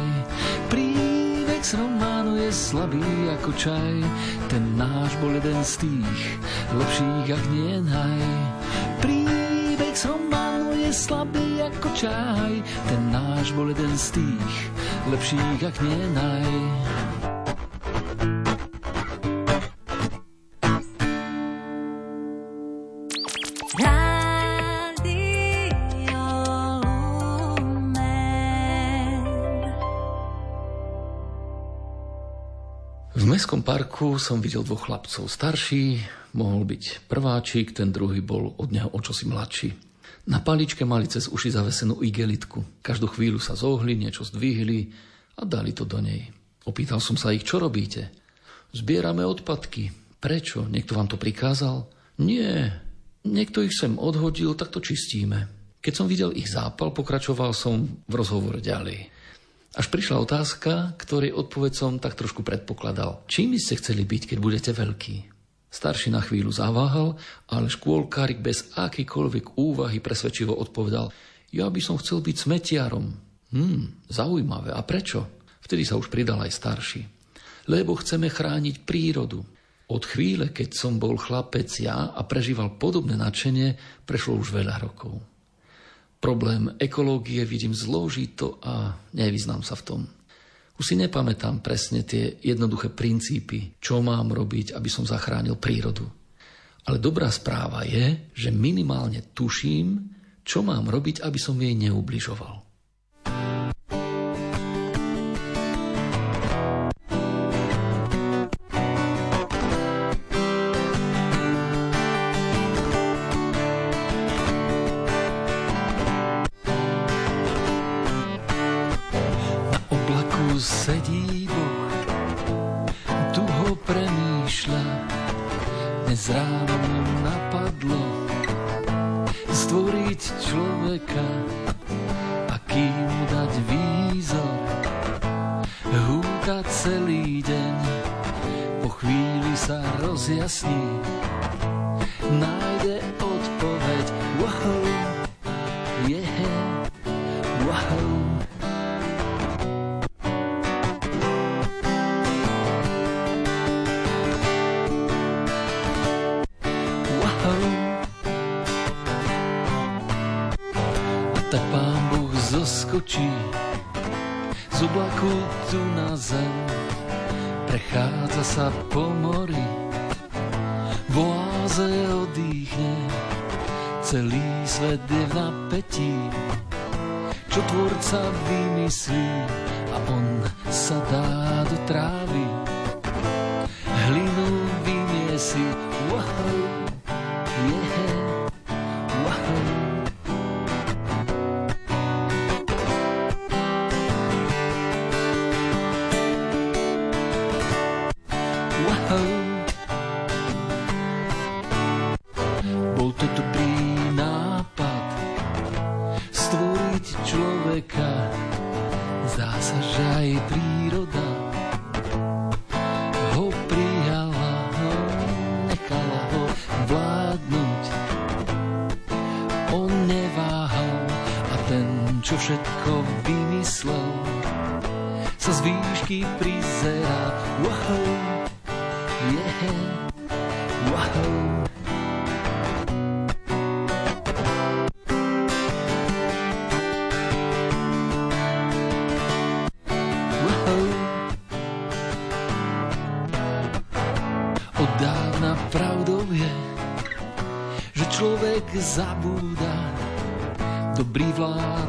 Príbeh z románu je slabý ako čaj, ten náš bol jeden z tých lepších, ak nie naj. Príbeh z románu slabý ako čaj, ten náš bol jeden z tých lepších, ak nie naj. V Mestskom parku som videl dvoch chlapcov. Starší mohol byť prváčik, ten druhý bol od neho o čosi mladší. Na paličke mali cez uši zavesenú igelitku. Každú chvíľu sa zohli, niečo zdvihli a dali to do nej. Opýtal som sa ich, čo robíte? Zbierame odpadky. Prečo? Niekto vám to prikázal? Nie. Niekto ich sem odhodil, tak to čistíme. Keď som videl ich zápal, pokračoval som v rozhovore ďalej. Až prišla otázka, ktorej odpoveď som tak trošku predpokladal. Čím by ste chceli byť, keď budete veľký? Starší na chvíľu zaváhal, ale škôlkárik bez akýkoľvek úvahy presvedčivo odpovedal ja by som chcel byť smetiarom. Hm, zaujímavé. A prečo? Vtedy sa už pridal aj starší. Lebo chceme chrániť prírodu. Od chvíle, keď som bol chlapec ja a prežíval podobné nadšenie, prešlo už veľa rokov. Problém ekológie vidím zložito a nevyznám sa v tom. Už si nepamätám presne tie jednoduché princípy, čo mám robiť, aby som zachránil prírodu. Ale dobrá správa je, že minimálne tuším, čo mám robiť, aby som jej neubližoval.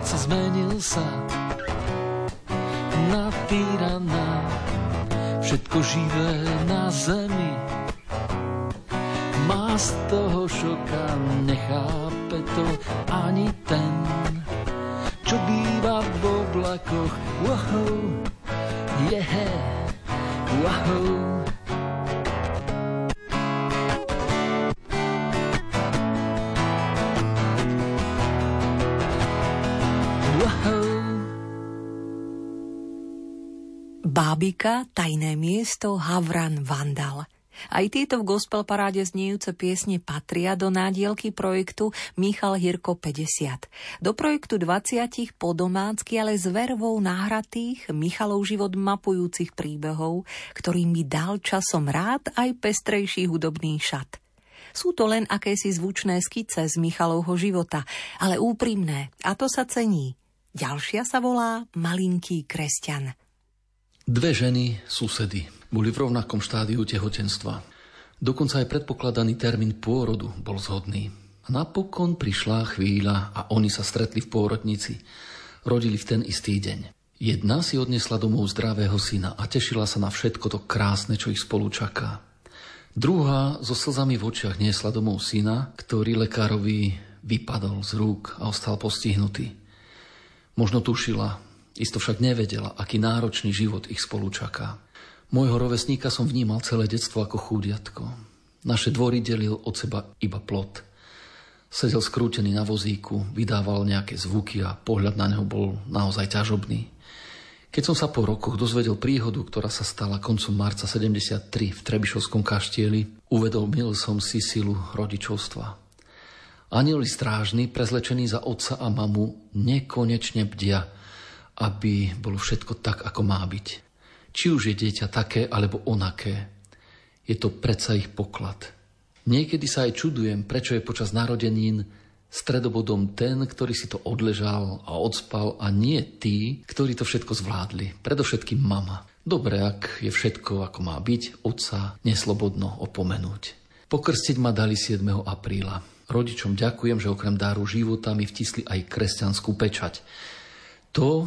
Vládca zmenil sa na tyrana. Všetko živé na zemi má z toho šoka, nechápe to ani ten, čo býva v oblakoch. Wow, yeah, wow. Bábika, Tajné miesto, Havran, Vandal. Aj tieto v gospel paráde znejúce piesne patria do nádielky projektu Michal Hirko 50. Do projektu 20 podomácky, ale s vervou náhratých Michalov život mapujúcich príbehov, ktorým by dal časom rád aj pestrejší hudobný šat. Sú to len akési zvučné skice z Michalovho života, ale úprimné, a to sa cení. Ďalšia sa volá Malinký kresťan. Dve ženy, susedy, boli v rovnakom štádiu tehotenstva. Dokonca aj predpokladaný termín pôrodu bol zhodný. A napokon prišla chvíľa a oni sa stretli v pôrodnici. Rodili v ten istý deň. Jedna si odnesla domov zdravého syna a tešila sa na všetko to krásne, čo ich spolu čaká. Druhá so slzami v očiach niesla domov syna, ktorý lekárovi vypadol z rúk a ostal postihnutý. Možno tušila, Isto však nevedela, aký náročný život ich spolu čaká. Môjho rovesníka som vnímal celé detstvo ako chúdiatko. Naše dvory delil od seba iba plot. Sedel skrútený na vozíku, vydával nejaké zvuky a pohľad na neho bol naozaj ťažobný. Keď som sa po rokoch dozvedel príhodu, ktorá sa stala koncom marca 73 v Trebišovskom kaštieli, uvedomil som si silu rodičovstva. Anieli strážni, prezlečení za otca a mamu, nekonečne bdia – aby bolo všetko tak, ako má byť. Či už je dieťa také alebo onaké, je to predsa ich poklad. Niekedy sa aj čudujem, prečo je počas narodenín Stredobodom ten, ktorý si to odležal a odspal a nie tí, ktorí to všetko zvládli. Predovšetkým mama. Dobre, ak je všetko ako má byť, otca neslobodno opomenúť. Pokrstiť ma dali 7. apríla. Rodičom ďakujem, že okrem dáru života mi vtisli aj kresťanskú pečať. To,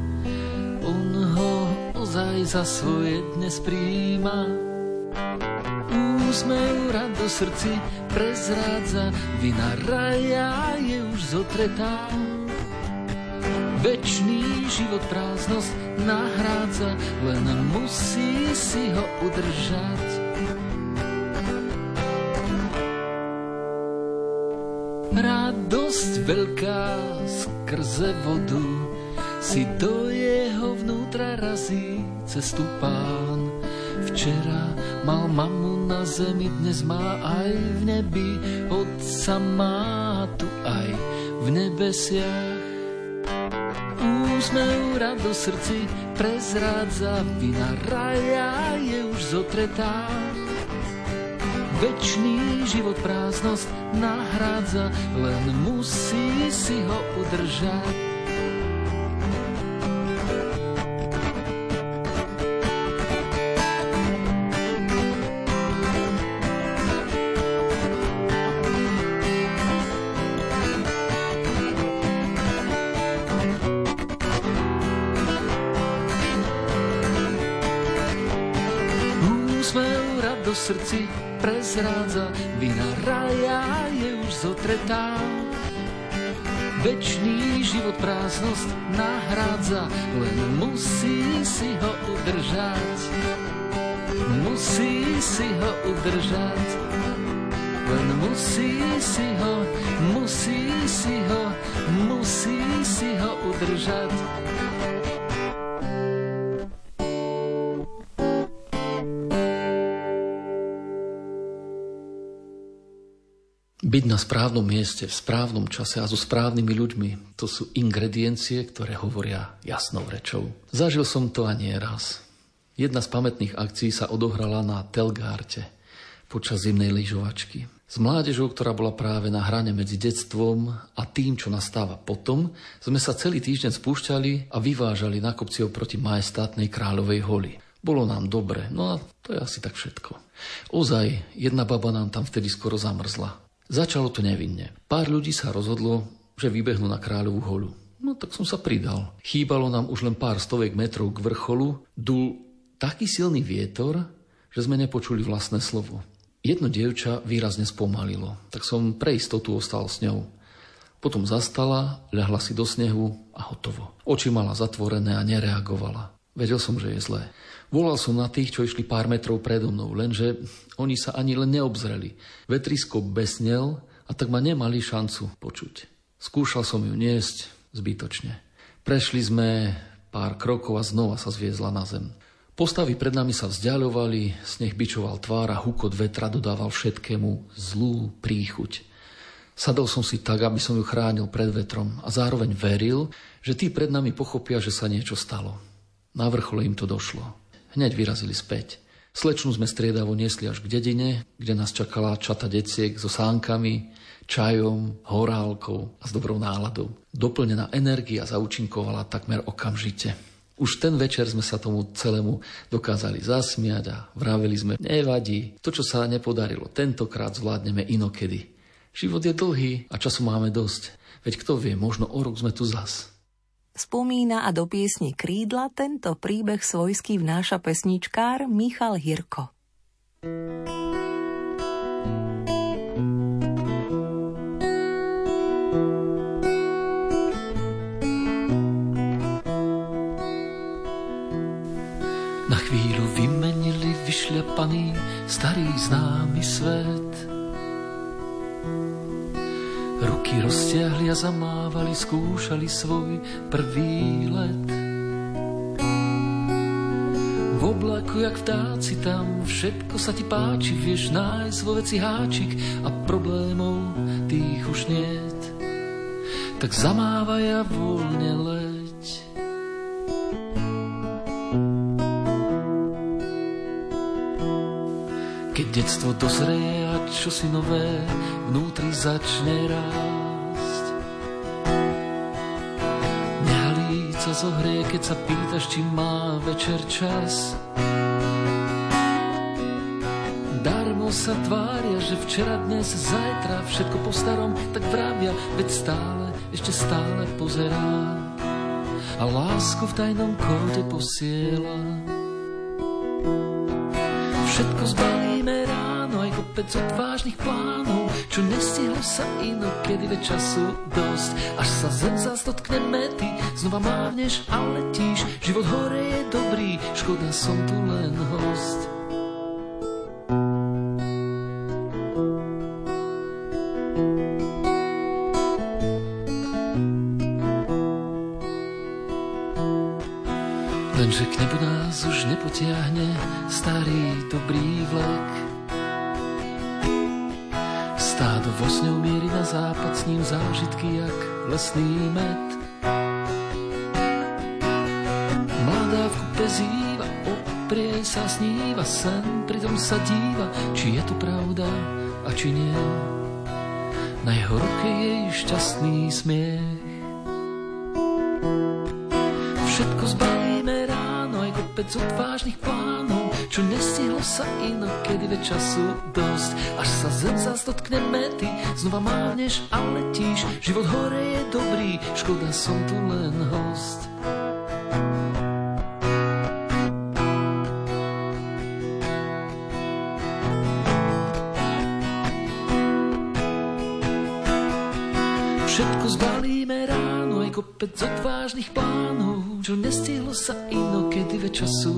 on ho ozaj za svoje dnes príjma. Úsmev do srdci prezrádza, vina raja je už zotretá. Večný život prázdnosť nahrádza, len musí si ho udržať. Radosť veľká skrze vodu si do jeho vnútra razí cestu pán. Včera mal mamu na zemi, dnes má aj v nebi, otca má tu aj v nebesiach. Úsmev rado srdci prezrádza, vina raja je už zotretá. Večný život prázdnosť nahrádza, len musí si ho udržať. Večný život prázdnosť nahrádza, len musí si ho udržať. Musí si ho udržať, len musí si ho, musí si ho, musí si ho udržať. Byť na správnom mieste, v správnom čase a so správnymi ľuďmi, to sú ingrediencie, ktoré hovoria jasnou rečou. Zažil som to a nie raz. Jedna z pamätných akcií sa odohrala na Telgárte počas zimnej lyžovačky. S mládežou, ktorá bola práve na hrane medzi detstvom a tým, čo nastáva potom, sme sa celý týždeň spúšťali a vyvážali na kopci oproti majestátnej kráľovej holi. Bolo nám dobre, no a to je asi tak všetko. Ozaj, jedna baba nám tam vtedy skoro zamrzla. Začalo to nevinne. Pár ľudí sa rozhodlo, že vybehnú na kráľovú holu. No tak som sa pridal. Chýbalo nám už len pár stoviek metrov k vrcholu. Dul taký silný vietor, že sme nepočuli vlastné slovo. Jedno dievča výrazne spomalilo, tak som pre istotu ostal s ňou. Potom zastala, ľahla si do snehu a hotovo. Oči mala zatvorené a nereagovala. Vedel som, že je zlé. Volal som na tých, čo išli pár metrov predo mnou, lenže oni sa ani len neobzreli. Vetrisko besnel a tak ma nemali šancu počuť. Skúšal som ju niesť zbytočne. Prešli sme pár krokov a znova sa zviezla na zem. Postavy pred nami sa vzdialovali, sneh bičoval tvár a hukot vetra dodával všetkému zlú príchuť. Sadol som si tak, aby som ju chránil pred vetrom a zároveň veril, že tí pred nami pochopia, že sa niečo stalo. Na vrchole im to došlo. Hneď vyrazili späť. Slečnu sme striedavo niesli až k dedine, kde nás čakala čata deciek so sánkami, čajom, horálkou a s dobrou náladou. Doplnená energia zaučinkovala takmer okamžite. Už ten večer sme sa tomu celému dokázali zasmiať a vraveli sme, nevadí, to, čo sa nepodarilo, tentokrát zvládneme inokedy. Život je dlhý a času máme dosť. Veď kto vie, možno o rok sme tu zas. Spomína a do piesne Krídla tento príbeh svojský vnáša pesničkár Michal Hirko. Na chvíľu vymenili vyšľapaný starý známy svet. Ruky roztiahli a zamávali, skúšali svoj prvý let. V oblaku, jak vtáci tam, všetko sa ti páči, vieš nájsť vo veci háčik a problémov tých už niet. Tak zamávaj a voľne leď. Keď detstvo dozrie a čosi nové vnútri začne rásť. Nehalíca zohrie, keď sa pýtaš, či má večer čas. Darmo sa tvária, že včera, dnes, zajtra, všetko po starom, tak vravia, veď stále, ešte stále pozerá. A lásku v tajnom kóde posiela. Všetko aj kopec odvážnych plánov, čo nestihlo sa inokedy veď času dosť. Až sa zem zás dotkne mety, znova mávneš a letíš, život hore je dobrý, škoda som tu len host. Lenže k nebu nás už nepotiahne starý dobrý vlek. Stádo vosňou mierí na západ s ním zážitky jak lesný med. Mladá v kupe zýva, oprie sa sníva, sen pritom sa díva, či je to pravda a či nie. Na jeho ruke jej šťastný smiech. Všetko zbalíme ráno, aj kopec odvážnych plánov, čo nestihlo sa inokedy veď času dosť. Až sa zem zás dotkne mety, znova mávneš a letíš, život hore je dobrý, škoda som tu len host. Všetko zbalíme ráno, aj kopec odvážnych plánov, čo nestihlo sa inokedy veď času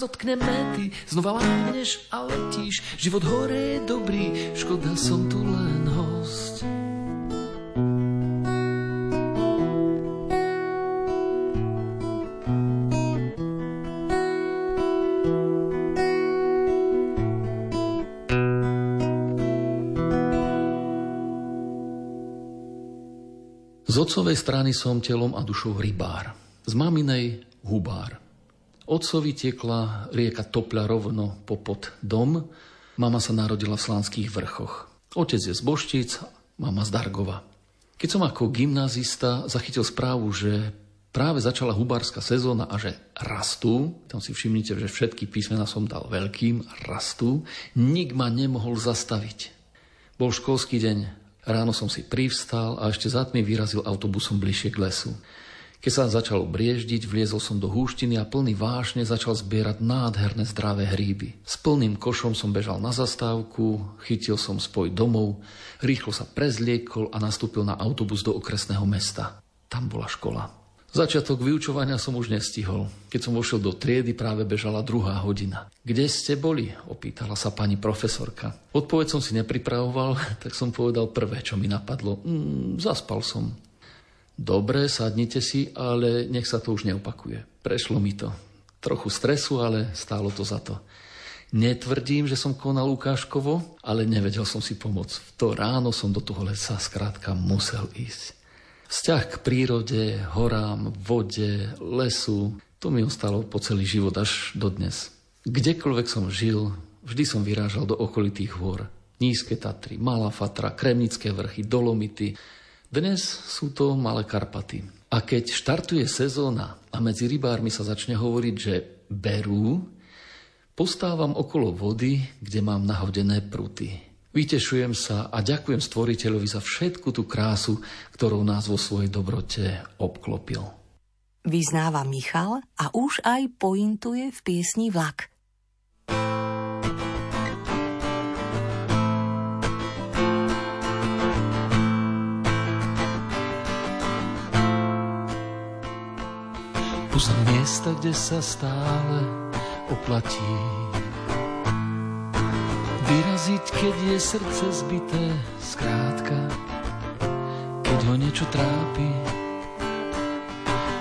dotkne mety, znova láhneš a letíš, život hore je dobrý, škoda som tu len host. Z otcovej strany som telom a dušou rybár, z maminej hubár. Otcovi tiekla rieka Topľa rovno popod dom, mama sa narodila v Slánskych vrchoch. Otec je z Boštic, mama z Dargova. Keď som ako gymnazista zachytil správu, že práve začala hubárska sezóna a že rastú, tam si všimnite, že všetky písmena som dal veľkým, rastú, nik ma nemohol zastaviť. Bol školský deň, Ráno som si privstal a ešte za tmy vyrazil autobusom bližšie k lesu. Keď sa začalo brieždiť, vliezol som do húštiny a plný vášne začal zbierať nádherné zdravé hríby. S plným košom som bežal na zastávku, chytil som spoj domov, rýchlo sa prezliekol a nastúpil na autobus do okresného mesta. Tam bola škola. Začiatok vyučovania som už nestihol. Keď som vošiel do triedy, práve bežala druhá hodina. Kde ste boli? opýtala sa pani profesorka. Odpoveď som si nepripravoval, tak som povedal prvé, čo mi napadlo. Mm, zaspal som. Dobre, sadnite si, ale nech sa to už neopakuje. Prešlo mi to. Trochu stresu, ale stálo to za to. Netvrdím, že som konal ukážkovo, ale nevedel som si pomôcť. V to ráno som do toho lesa skrátka musel ísť. Vzťah k prírode, horám, vode, lesu, to mi ostalo po celý život až dodnes. Kdekoľvek som žil, vždy som vyrážal do okolitých hôr. Nízke Tatry, Malá Fatra, Kremnické vrchy, Dolomity. Dnes sú to Malé Karpaty. A keď štartuje sezóna a medzi rybármi sa začne hovoriť, že berú, postávam okolo vody, kde mám nahodené pruty. Vytešujem sa a ďakujem stvoriteľovi za všetku tú krásu, ktorou nás vo svojej dobrote obklopil. Vyznáva Michal a už aj pointuje v piesni Vlak. Pusam miesta, kde sa stále oplatí Vyraziť, keď je srdce zbité, skrátka, keď ho niečo trápi,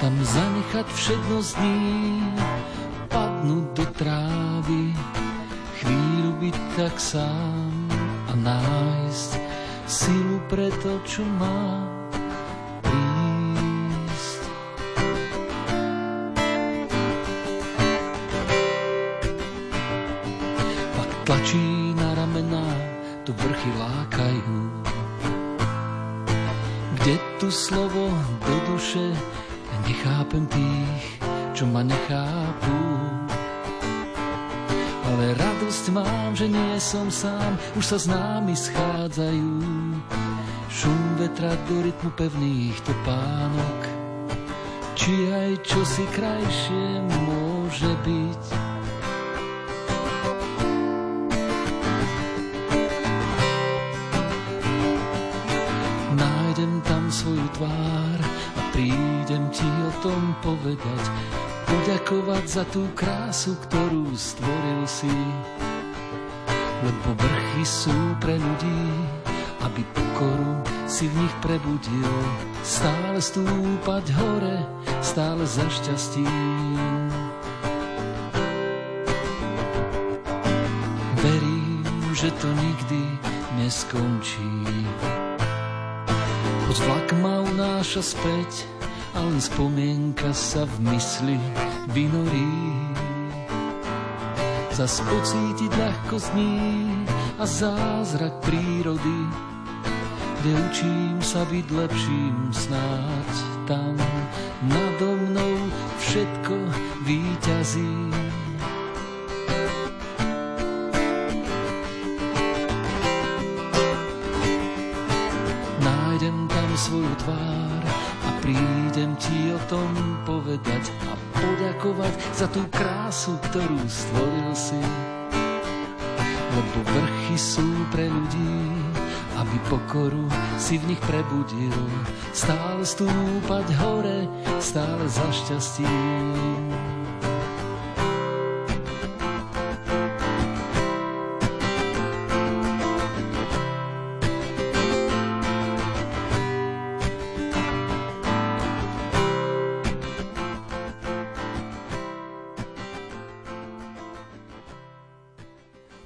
tam zanechať všetno z ní, padnúť do trávy, chvíľu byť tak sám a nájsť silu pre to, čo má Nechápem tých, čo ma nechápu. Ale radosť mám, že nie som sám, už sa s námi schádzajú. Šum vetra do rytmu pevných topánok, či aj čosi krajšie môže byť. Poďakovať za tú krásu, ktorú stvoril si. Lebo vrchy sú pre ľudí, aby pokoru si v nich prebudil. Stále stúpať hore, stále za šťastím. Verím, že to nikdy neskončí. Od vlak ma unáša späť, a len spomienka sa v mysli vynorí. Zas pocítiť ľahko zní a zázrak prírody, kde učím sa byť lepším snáď tam nado mnou všetko výťazí. Nájdem tam svoju tvár a prídem Prídem ti o tom povedať a poďakovať za tú krásu, ktorú stvoril si. Lebo vrchy sú pre ľudí, aby pokoru si v nich prebudil. Stále stúpať hore, stále za šťastím.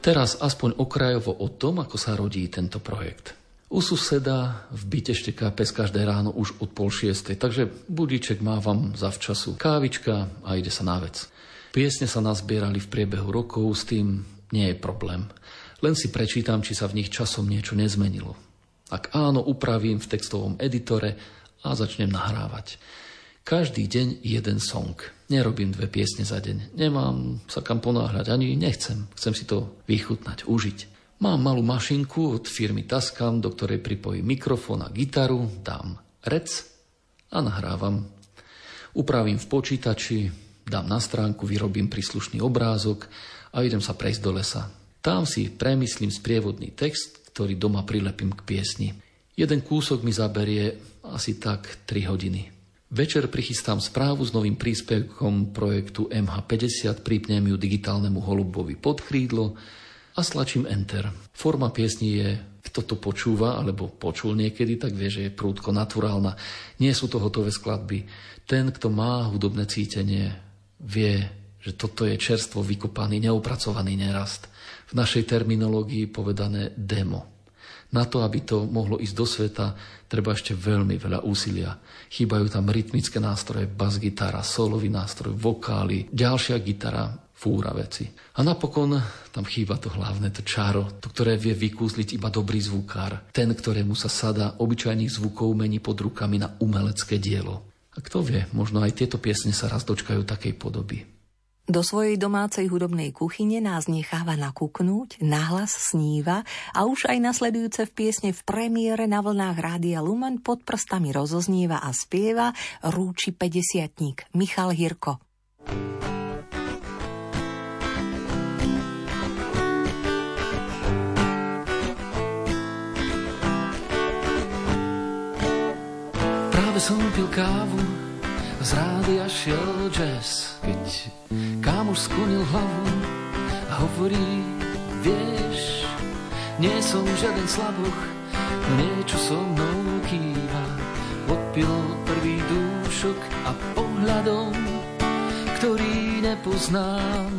Teraz aspoň okrajovo o tom, ako sa rodí tento projekt. U suseda v byte šteká pes každé ráno už od pol šiestej, takže budíček mávam zavčasu kávička a ide sa na vec. Piesne sa nazbierali v priebehu rokov, s tým nie je problém. Len si prečítam, či sa v nich časom niečo nezmenilo. Ak áno, upravím v textovom editore a začnem nahrávať. Každý deň jeden song. Nerobím dve piesne za deň. Nemám sa kam ponáhľať, ani nechcem. Chcem si to vychutnať, užiť. Mám malú mašinku od firmy Tascam, do ktorej pripojím mikrofón a gitaru, dám rec a nahrávam. Upravím v počítači, dám na stránku, vyrobím príslušný obrázok a idem sa prejsť do lesa. Tam si premyslím sprievodný text, ktorý doma prilepím k piesni. Jeden kúsok mi zaberie asi tak 3 hodiny. Večer prichystám správu s novým príspevkom projektu MH50, pripnem ju digitálnemu holubovi pod krídlo a slačím Enter. Forma piesni je, kto to počúva, alebo počul niekedy, tak vie, že je prúdko naturálna. Nie sú to hotové skladby. Ten, kto má hudobné cítenie, vie, že toto je čerstvo vykopaný, neopracovaný nerast. V našej terminológii povedané demo. Na to, aby to mohlo ísť do sveta, treba ešte veľmi veľa úsilia. Chýbajú tam rytmické nástroje, bas-gitara, solový nástroj, vokály, ďalšia gitara, fúra veci. A napokon tam chýba to hlavné, to čaro, to, ktoré vie vykúzliť iba dobrý zvukár. Ten, ktorému sa sada obyčajných zvukov mení pod rukami na umelecké dielo. A kto vie, možno aj tieto piesne sa raz dočkajú takej podoby. Do svojej domácej hudobnej kuchyne nás necháva nakúknúť, nahlas sníva a už aj nasledujúce v piesne v premiére na vlnách Rádia Lumen pod prstami rozoznieva a spieva Rúči 50 Michal Hirko. Práve som pil kávu z rádia šiel jazz, keď kámoš sklonil hlavu a hovorí, vieš, Nie som žiaden slaboch, no niečo so mnou kýva. Odpil prvý dúšok a pohľadom, ktorý nepoznám,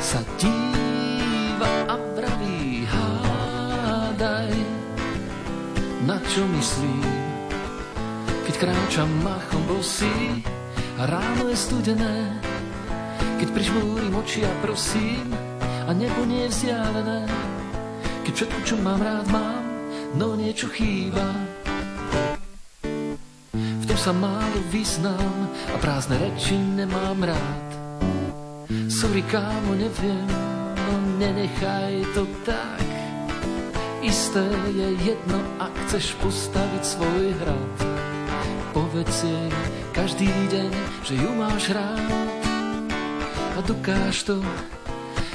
sa díva a vraví hádaj, na čo myslím, keď kráčam machom bosý a ráno je studené, keď prižmúrim oči a prosím a nebo nie je vzdialené, keď všetko, čo mám rád, mám, no niečo chýba. V tom sa málo vyznám a prázdne reči nemám rád. Sorry, kámo, neviem, no nenechaj to tak. Isté je jedno, ak chceš postaviť svoj hrad. Povedz jej každý deň, že ju máš rád a dokáž to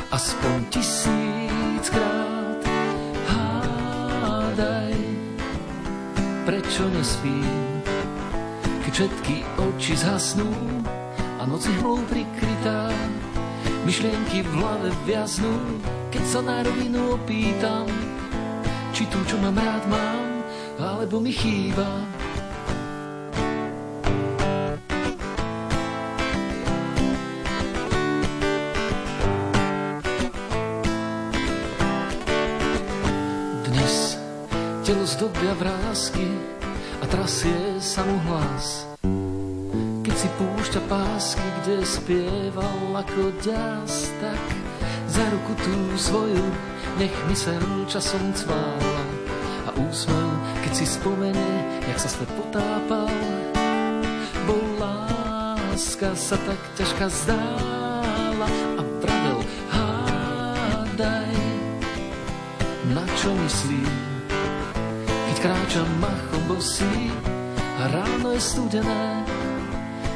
aspoň tisíckrát. Hádaj, prečo nespím, keď všetky oči zhasnú a noc je hmlou prikrytá. Myšlienky v hlave viaznú, keď sa na rovinu opýtam, či tu, čo mám rád, mám, alebo mi chýba. Zdobia vrázky a trasie sa mu hlas. Keď si púšťa pásky, kde spieval ako ďas, tak za ruku tú svoju nech mysel časom cvála. A úsmev, keď si spomene, jak sa svet potápal, bol láska sa tak ťažká zdála a pravel hádaj, na čo myslím kráčam machom bosý a ráno je studené,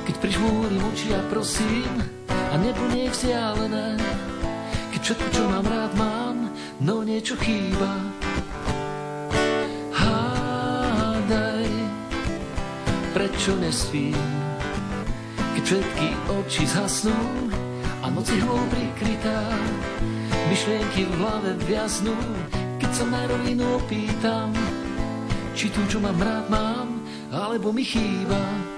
keď prižmúrim oči a prosím a nebo nie je vzdialené, keď všetko, čo mám rád, mám, no niečo chýba. Hádaj, prečo nespím, keď všetky oči zhasnú a noc je prikrytá, myšlienky v hlave viaznú, keď sa na rovinu opýtam, či tu, čo mám rád, mám, alebo mi chýba.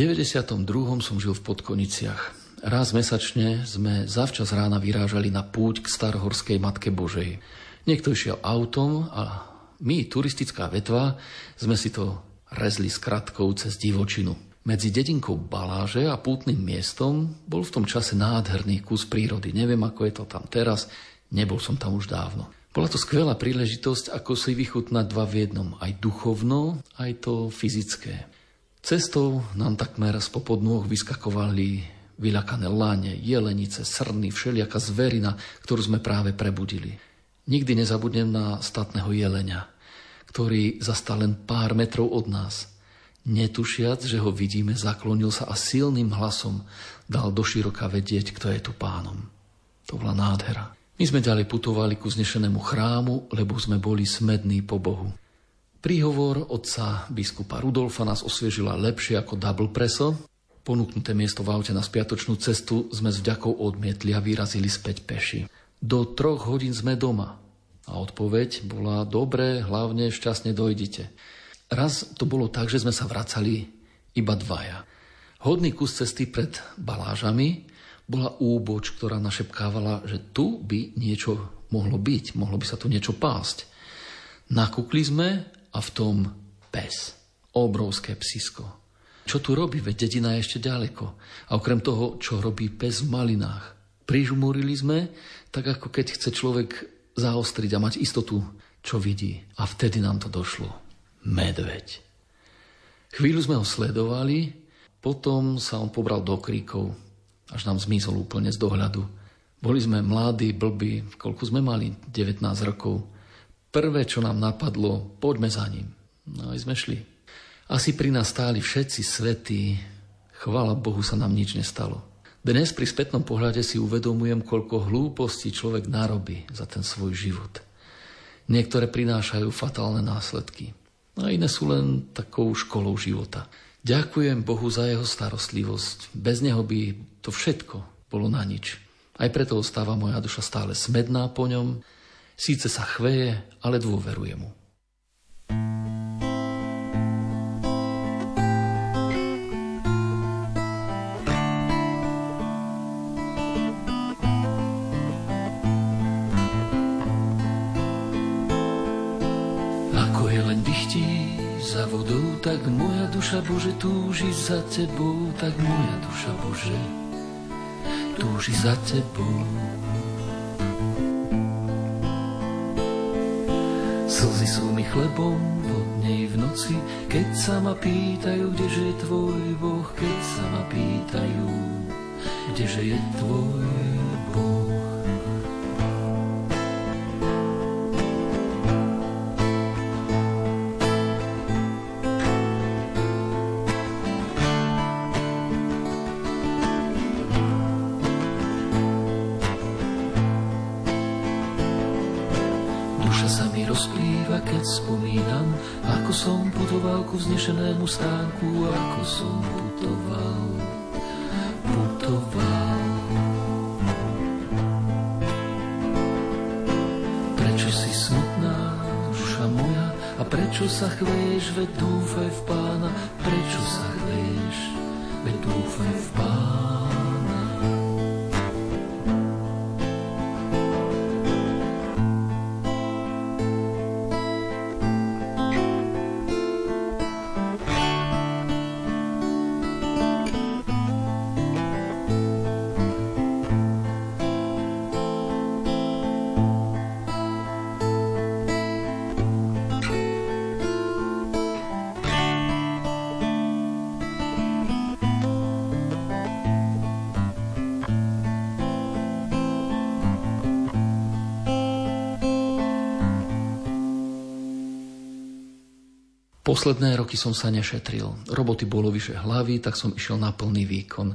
92. som žil v Podkoniciach. Raz mesačne sme zavčas rána vyrážali na púť k Starhorskej Matke Božej. Niekto išiel autom a my, turistická vetva, sme si to rezli s kratkou cez divočinu. Medzi dedinkou Baláže a pútnym miestom bol v tom čase nádherný kus prírody. Neviem, ako je to tam teraz, nebol som tam už dávno. Bola to skvelá príležitosť, ako si vychutnať dva v jednom, aj duchovno, aj to fyzické. Cestou nám takmer z popod nôh vyskakovali vyľakané lane, jelenice, srny, všelijaká zverina, ktorú sme práve prebudili. Nikdy nezabudnem na statného jelenia, ktorý zastal len pár metrov od nás. Netušiac, že ho vidíme, zaklonil sa a silným hlasom dal do široka vedieť, kto je tu pánom. To bola nádhera. My sme ďalej putovali ku znešenému chrámu, lebo sme boli smední po Bohu. Príhovor otca biskupa Rudolfa nás osviežila lepšie ako double preso. Ponúknuté miesto v aute na spiatočnú cestu sme s vďakou odmietli a vyrazili späť peši. Do troch hodín sme doma. A odpoveď bola dobré, hlavne šťastne dojdite. Raz to bolo tak, že sme sa vracali iba dvaja. Hodný kus cesty pred balážami bola úboč, ktorá našepkávala, že tu by niečo mohlo byť, mohlo by sa tu niečo pásť. Nakúkli sme a v tom pes. Obrovské psisko. Čo tu robí, veď dedina je ešte ďaleko. A okrem toho, čo robí pes v malinách. Prižmúrili sme, tak ako keď chce človek zaostriť a mať istotu, čo vidí. A vtedy nám to došlo. Medveď. Chvíľu sme ho sledovali, potom sa on pobral do kríkov, až nám zmizol úplne z dohľadu. Boli sme mladí, blbí, koľko sme mali? 19 rokov. Prvé, čo nám napadlo, poďme za ním. No aj sme šli. Asi pri nás stáli všetci svetí, chvála Bohu sa nám nič nestalo. Dnes pri spätnom pohľade si uvedomujem, koľko hlúpostí človek narobí za ten svoj život. Niektoré prinášajú fatálne následky a iné sú len takou školou života. Ďakujem Bohu za jeho starostlivosť. Bez neho by to všetko bolo na nič. Aj preto ostáva moja duša stále smedná po ňom, síce sa chveje, ale dôveruje mu. tak moja duša Bože túži za Tebou, tak moja duša Bože túži za Tebou. Slzy sú mi chlebom vodnej v noci, keď sa ma pýtajú, kdeže je Tvoj Boh, keď sa ma pýtajú, kdeže je Tvoj Boh. Posledné roky som sa nešetril. Roboty bolo vyše hlavy, tak som išiel na plný výkon.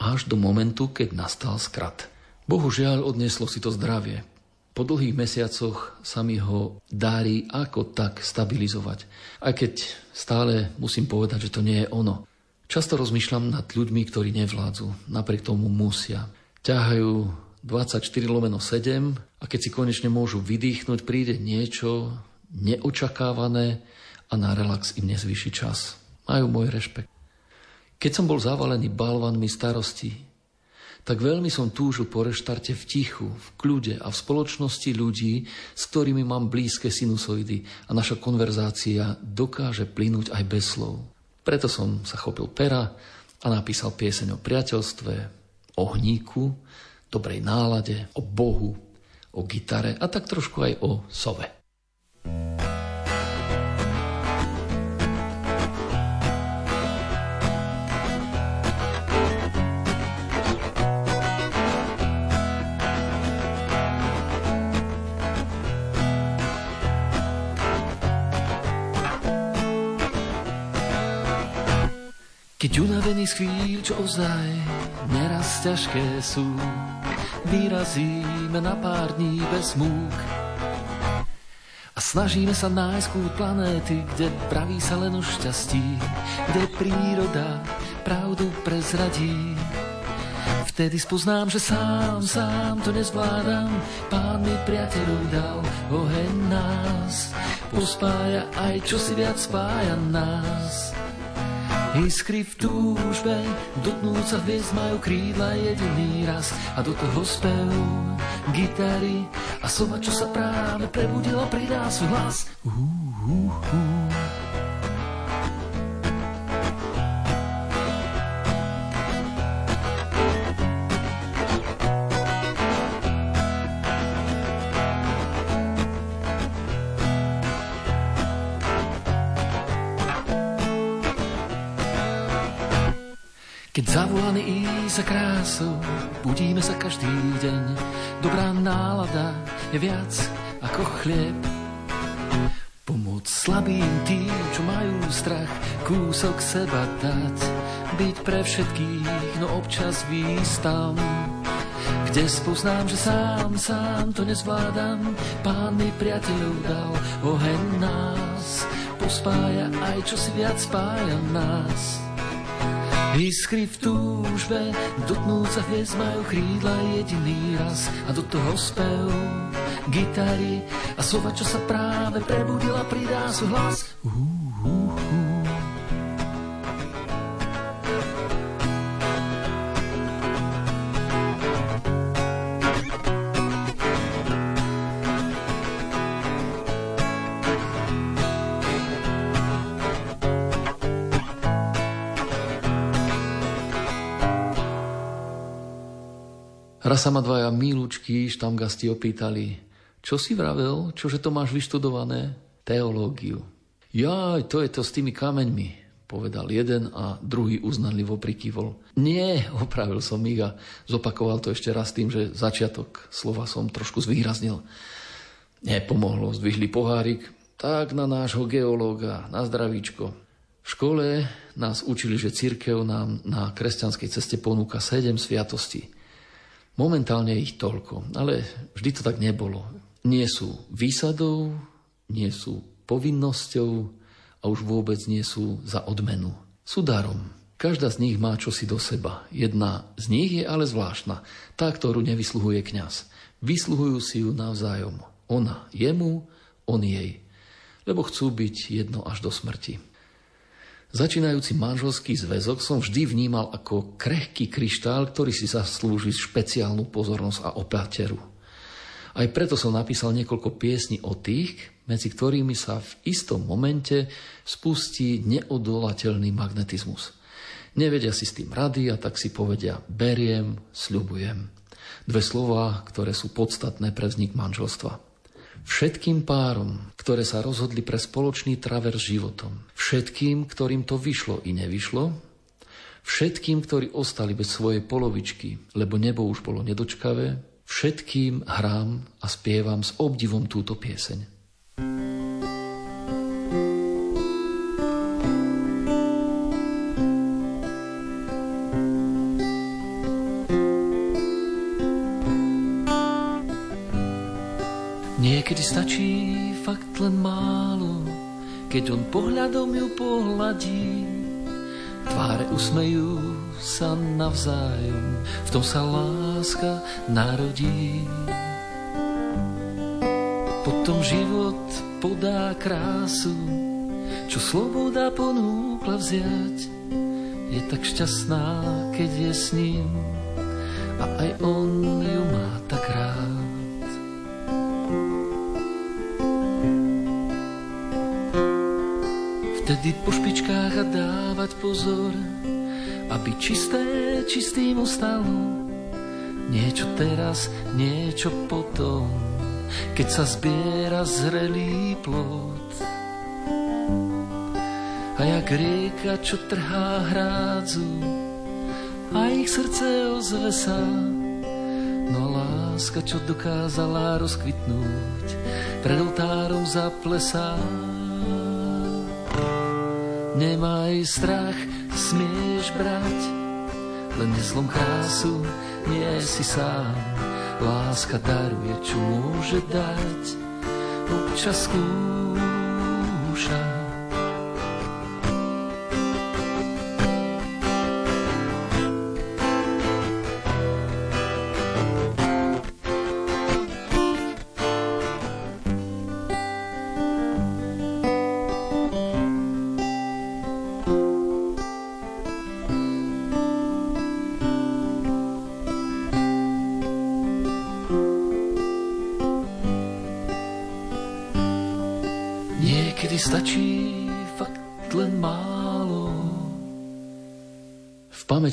Až do momentu, keď nastal skrat. Bohužiaľ odnieslo si to zdravie. Po dlhých mesiacoch sa mi ho dári ako tak stabilizovať. Aj keď stále musím povedať, že to nie je ono. Často rozmýšľam nad ľuďmi, ktorí nevládzu, napriek tomu musia. Ťahajú 24 lomeno 7 a keď si konečne môžu vydýchnuť, príde niečo neočakávané, a na relax im nezvýši čas. Majú môj rešpekt. Keď som bol zavalený balvanmi starosti, tak veľmi som túžil po reštarte v tichu, v kľude a v spoločnosti ľudí, s ktorými mám blízke sinusoidy a naša konverzácia dokáže plynúť aj bez slov. Preto som sa chopil pera a napísal pieseň o priateľstve, o hníku, dobrej nálade, o Bohu, o gitare a tak trošku aj o sove. Unavený z chvíľ, čo ozaj neraz ťažké sú, vyrazíme na pár dní bez múk. A snažíme sa nájsť kút planéty, kde praví sa len o šťastí, kde príroda pravdu prezradí. Vtedy spoznám, že sám, sám to nezvládam, pán mi priateľov dal, oheň nás pospája aj čo si viac spája nás. Iskry v túžbe, dotknúť sa hviezd majú krídla jediný raz a do toho spev gitary a sova, čo sa práve prebudila, pridá svoj hlas. Uh, uh, uh. Keď zavolaný za krásou, budíme sa každý deň. Dobrá nálada je viac ako chlieb. Pomôcť slabým tým, čo majú strach, kúsok seba dať. Byť pre všetkých, no občas výstam. Kde spoznám, že sám, sám to nezvládam, pán mi priateľov dal, oheň nás pospája, aj čo si viac spája nás. Iskry v túžbe, dotknúť sa hviezd majú krídla jediný raz a do toho spev gitary a sova, čo sa práve prebudila, pridá svoj hlas. Uh. Raz sa ma dvaja milúčky štamgasti opýtali, čo si vravel, čože to máš vyštudované? Teológiu. Jaj, to je to s tými kameňmi, povedal jeden a druhý uznanlivo prikývol. Nie, opravil som ich a zopakoval to ešte raz tým, že začiatok slova som trošku zvýraznil. Nepomohlo, zdvihli pohárik, tak na nášho geológa, na zdravíčko. V škole nás učili, že církev nám na kresťanskej ceste ponúka sedem sviatostí – Momentálne ich toľko, ale vždy to tak nebolo. Nie sú výsadou, nie sú povinnosťou a už vôbec nie sú za odmenu. Sú darom. Každá z nich má čosi do seba. Jedna z nich je ale zvláštna, tá, ktorú nevysluhuje kňaz. Vysluhujú si ju navzájom. Ona jemu, on jej. Lebo chcú byť jedno až do smrti. Začínajúci manželský zväzok som vždy vnímal ako krehký kryštál, ktorý si zaslúži špeciálnu pozornosť a opateru. Aj preto som napísal niekoľko piesní o tých, medzi ktorými sa v istom momente spustí neodolateľný magnetizmus. Nevedia si s tým rady a tak si povedia beriem, sľubujem. Dve slova, ktoré sú podstatné pre vznik manželstva. Všetkým párom, ktoré sa rozhodli pre spoločný traver životom, všetkým, ktorým to vyšlo i nevyšlo, všetkým, ktorí ostali bez svojej polovičky, lebo nebo už bolo nedočkavé, všetkým hrám a spievam s obdivom túto pieseň. Niekedy stačí fakt len málo, keď on pohľadom ju pohľadí. Tváre usmejú sa navzájom, v tom sa láska narodí. Potom život podá krásu, čo sloboda ponúkla vziať. Je tak šťastná, keď je s ním a aj on ju má tak rád. Vtedy po špičkách a dávať pozor, aby čisté čistým ostalo. Niečo teraz, niečo potom, keď sa zbiera zrelý plod. A jak rieka, čo trhá hrádzu, a ich srdce ozve sa, no láska, čo dokázala rozkvitnúť, pred oltárom zaplesá. Nemaj strach, smieš brať, len neslom krásu, nie si sám. Láska daruje, čo môže dať, občas skúša.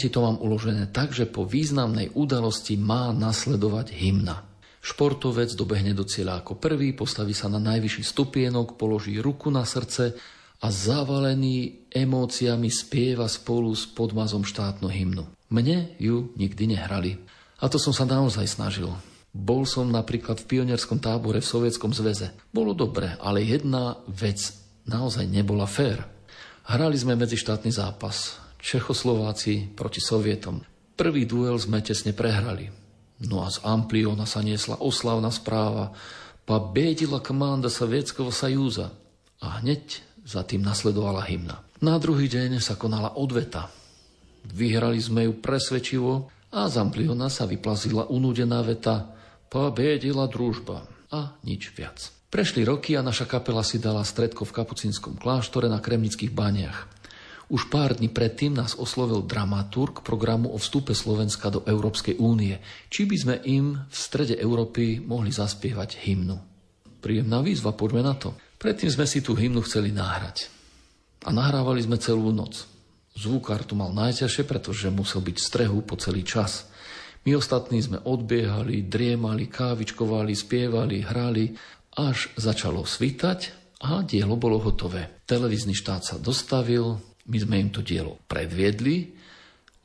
Pamäti to mám uložené tak, že po významnej udalosti má nasledovať hymna. Športovec dobehne do cieľa ako prvý, postaví sa na najvyšší stupienok, položí ruku na srdce a zavalený emóciami spieva spolu s podmazom štátnu hymnu. Mne ju nikdy nehrali. A to som sa naozaj snažil. Bol som napríklad v pionierskom tábore v Sovietskom zväze. Bolo dobre, ale jedna vec naozaj nebola fér. Hrali sme medzištátny zápas. Čechoslováci proti Sovietom. Prvý duel sme tesne prehrali. No a z Ampliona sa niesla oslavná správa. Победила команда Советского Союза. A hneď za tým nasledovala hymna. Na druhý deň sa konala odveta. Vyhrali sme ju presvedčivo a z Ampliona sa vyplazila unúdená veta Pobedila družba a nič viac. Prešli roky a naša kapela si dala stredko v kapucínskom kláštore na Kremnických baniach. Už pár dní predtým nás oslovil dramaturg programu o vstupe Slovenska do Európskej únie. Či by sme im v strede Európy mohli zaspievať hymnu. Príjemná výzva, poďme na to. Predtým sme si tú hymnu chceli náhrať. A nahrávali sme celú noc. Zvukár tu mal najťažšie, pretože musel byť v strehu po celý čas. My ostatní sme odbiehali, driemali, kávičkovali, spievali, hrali, až začalo svítať a dielo bolo hotové. Televízny štát sa dostavil, my sme im to dielo predviedli,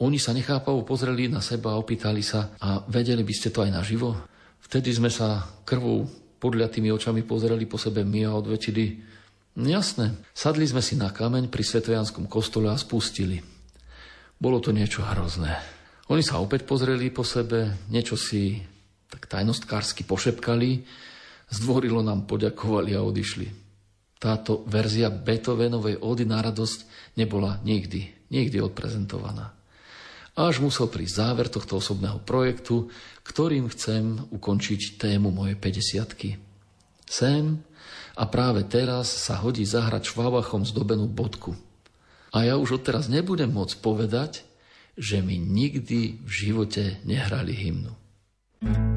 oni sa nechápavo pozreli na seba a opýtali sa, a vedeli by ste to aj naživo? Vtedy sme sa krvou podľa tými očami pozerali po sebe my a odvetili, jasné, sadli sme si na kameň pri Svetojanskom kostole a spustili. Bolo to niečo hrozné. Oni sa opäť pozreli po sebe, niečo si tak tajnostkársky pošepkali, zdvorilo nám poďakovali a odišli. Táto verzia Beethovenovej ódy na radosť nebola nikdy, nikdy odprezentovaná. Až musel prísť záver tohto osobného projektu, ktorým chcem ukončiť tému mojej 50 Sem a práve teraz sa hodí zahrať švábachom zdobenú bodku. A ja už odteraz nebudem môcť povedať, že mi nikdy v živote nehrali hymnu. thank you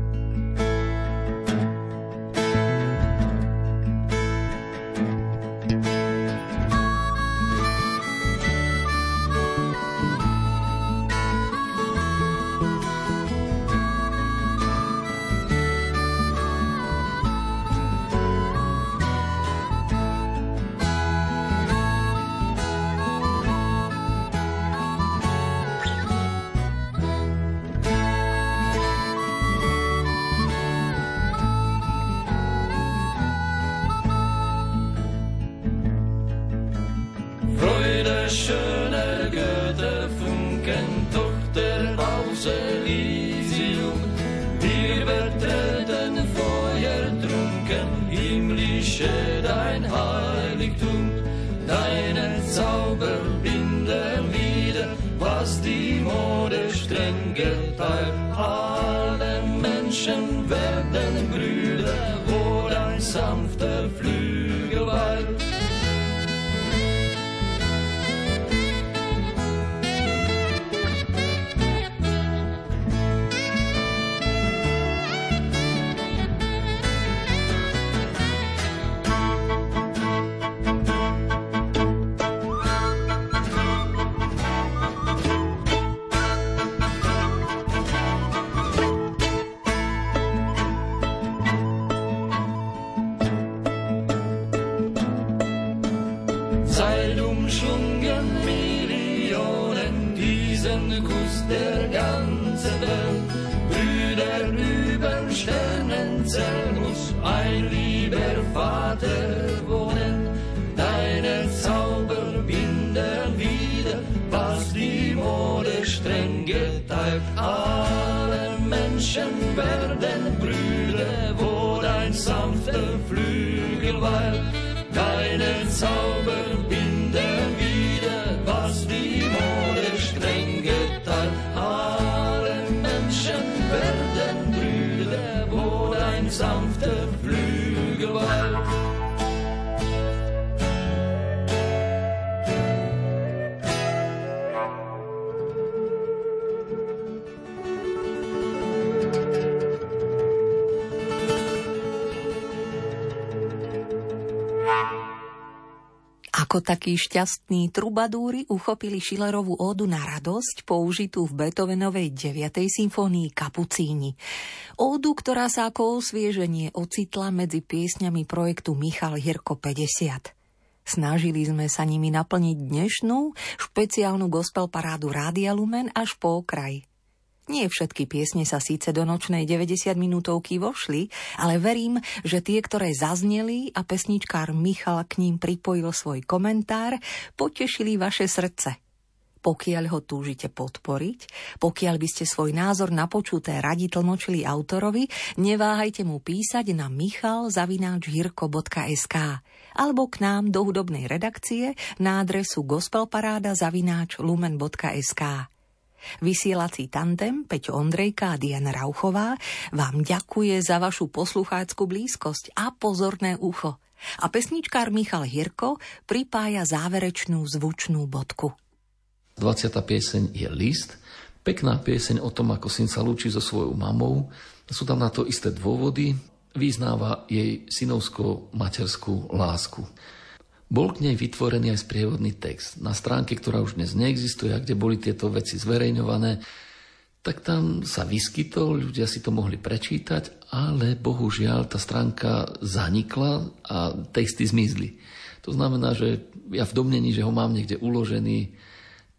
Ako takí šťastní trubadúry uchopili Schillerovú ódu na radosť, použitú v Beethovenovej 9. symfónii Kapucíni. Ódu, ktorá sa ako osvieženie ocitla medzi piesňami projektu Michal Hirko 50. Snažili sme sa nimi naplniť dnešnú špeciálnu gospel parádu Rádia Lumen až po okraj. Nie všetky piesne sa síce do nočnej 90 minútovky vošli, ale verím, že tie, ktoré zazneli a pesničkár Michal k ním pripojil svoj komentár, potešili vaše srdce – pokiaľ ho túžite podporiť, pokiaľ by ste svoj názor na počuté radi tlmočili autorovi, neváhajte mu písať na michalzavináčhirko.sk alebo k nám do hudobnej redakcie na adresu gospelparáda.lumen.sk. Vysielací tandem Peťo Ondrejka a Diana Rauchová vám ďakuje za vašu poslucháckú blízkosť a pozorné ucho. A pesničkár Michal Hirko pripája záverečnú zvučnú bodku. 20. pieseň je list, pekná pieseň o tom, ako syn sa lúči so svojou mamou. Sú tam na to isté dôvody. Vyznáva jej synovskú materskú lásku. Bol k nej vytvorený aj sprievodný text. Na stránke, ktorá už dnes neexistuje a kde boli tieto veci zverejňované, tak tam sa vyskytol, ľudia si to mohli prečítať, ale bohužiaľ tá stránka zanikla a texty zmizli. To znamená, že ja v domnení, že ho mám niekde uložený,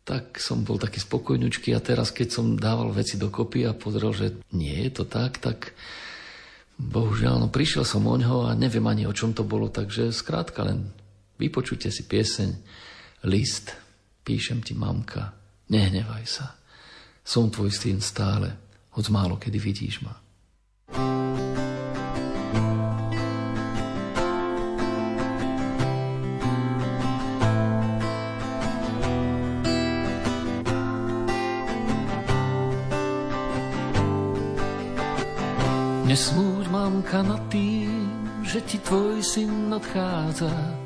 tak som bol taký spokojňučký a teraz, keď som dával veci dokopy a pozrel, že nie je to tak, tak bohužiaľ, no prišiel som o ňo a neviem ani o čom to bolo, takže skrátka len vypočujte si pieseň List, píšem ti mamka, nehnevaj sa, som tvoj syn stále, hoď málo kedy vidíš ma. Nesmúť mamka nad tým, že ti tvoj syn odchádza.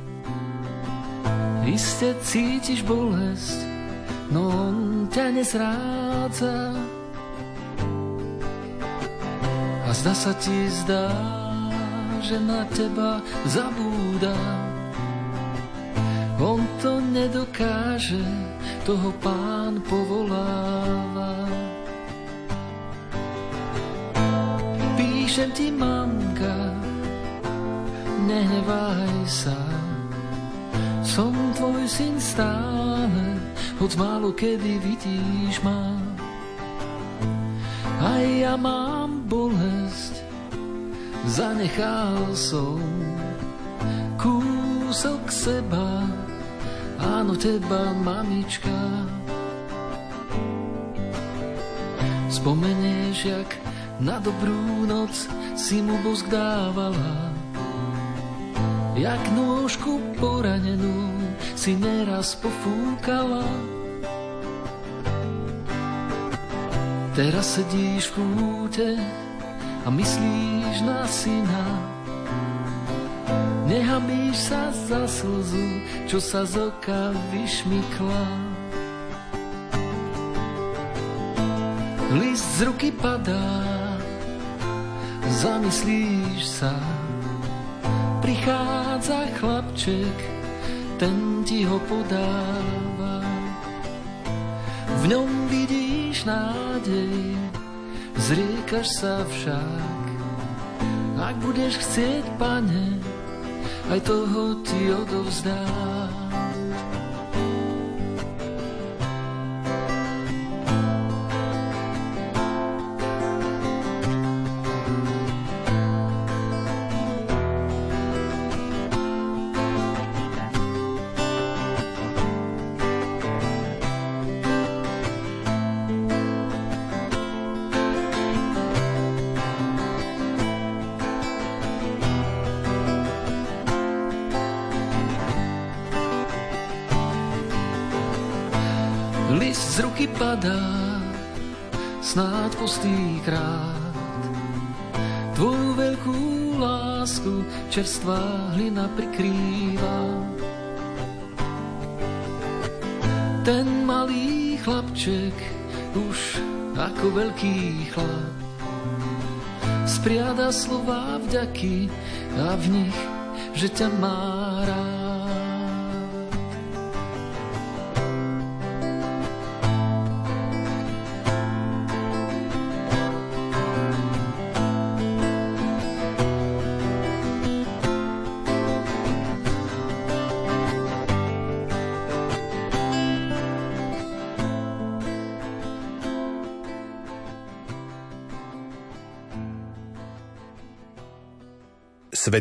Iste cítiš bolesť, no on ťa nezrádza. A zda sa ti zdá, že na teba zabúda. On to nedokáže, toho pán povoláva. píšem ti, mamka, nehnevaj sa. Som tvoj syn stále, hoď málo kedy vidíš ma. Aj ja mám bolesť, zanechal som kúsok seba, áno teba, mamička. Spomenieš, jak na dobrú noc si mu bosk dávala. Jak nôžku poranenú si neraz pofúkala. Teraz sedíš v kúte a myslíš na syna. Nehamíš sa za slzu, čo sa z oka vyšmykla. List z ruky padá, zamyslíš sa, prichádza chlapček, ten ti ho podáva. V ňom vidíš nádej, zriekaš sa však. Ak budeš chcieť, pane, aj toho ti odovzdám. Čerstvá hlina prikrýva. Ten malý chlapček už ako veľký chlap spriada slova vďaky a v nich, že ťa má rád.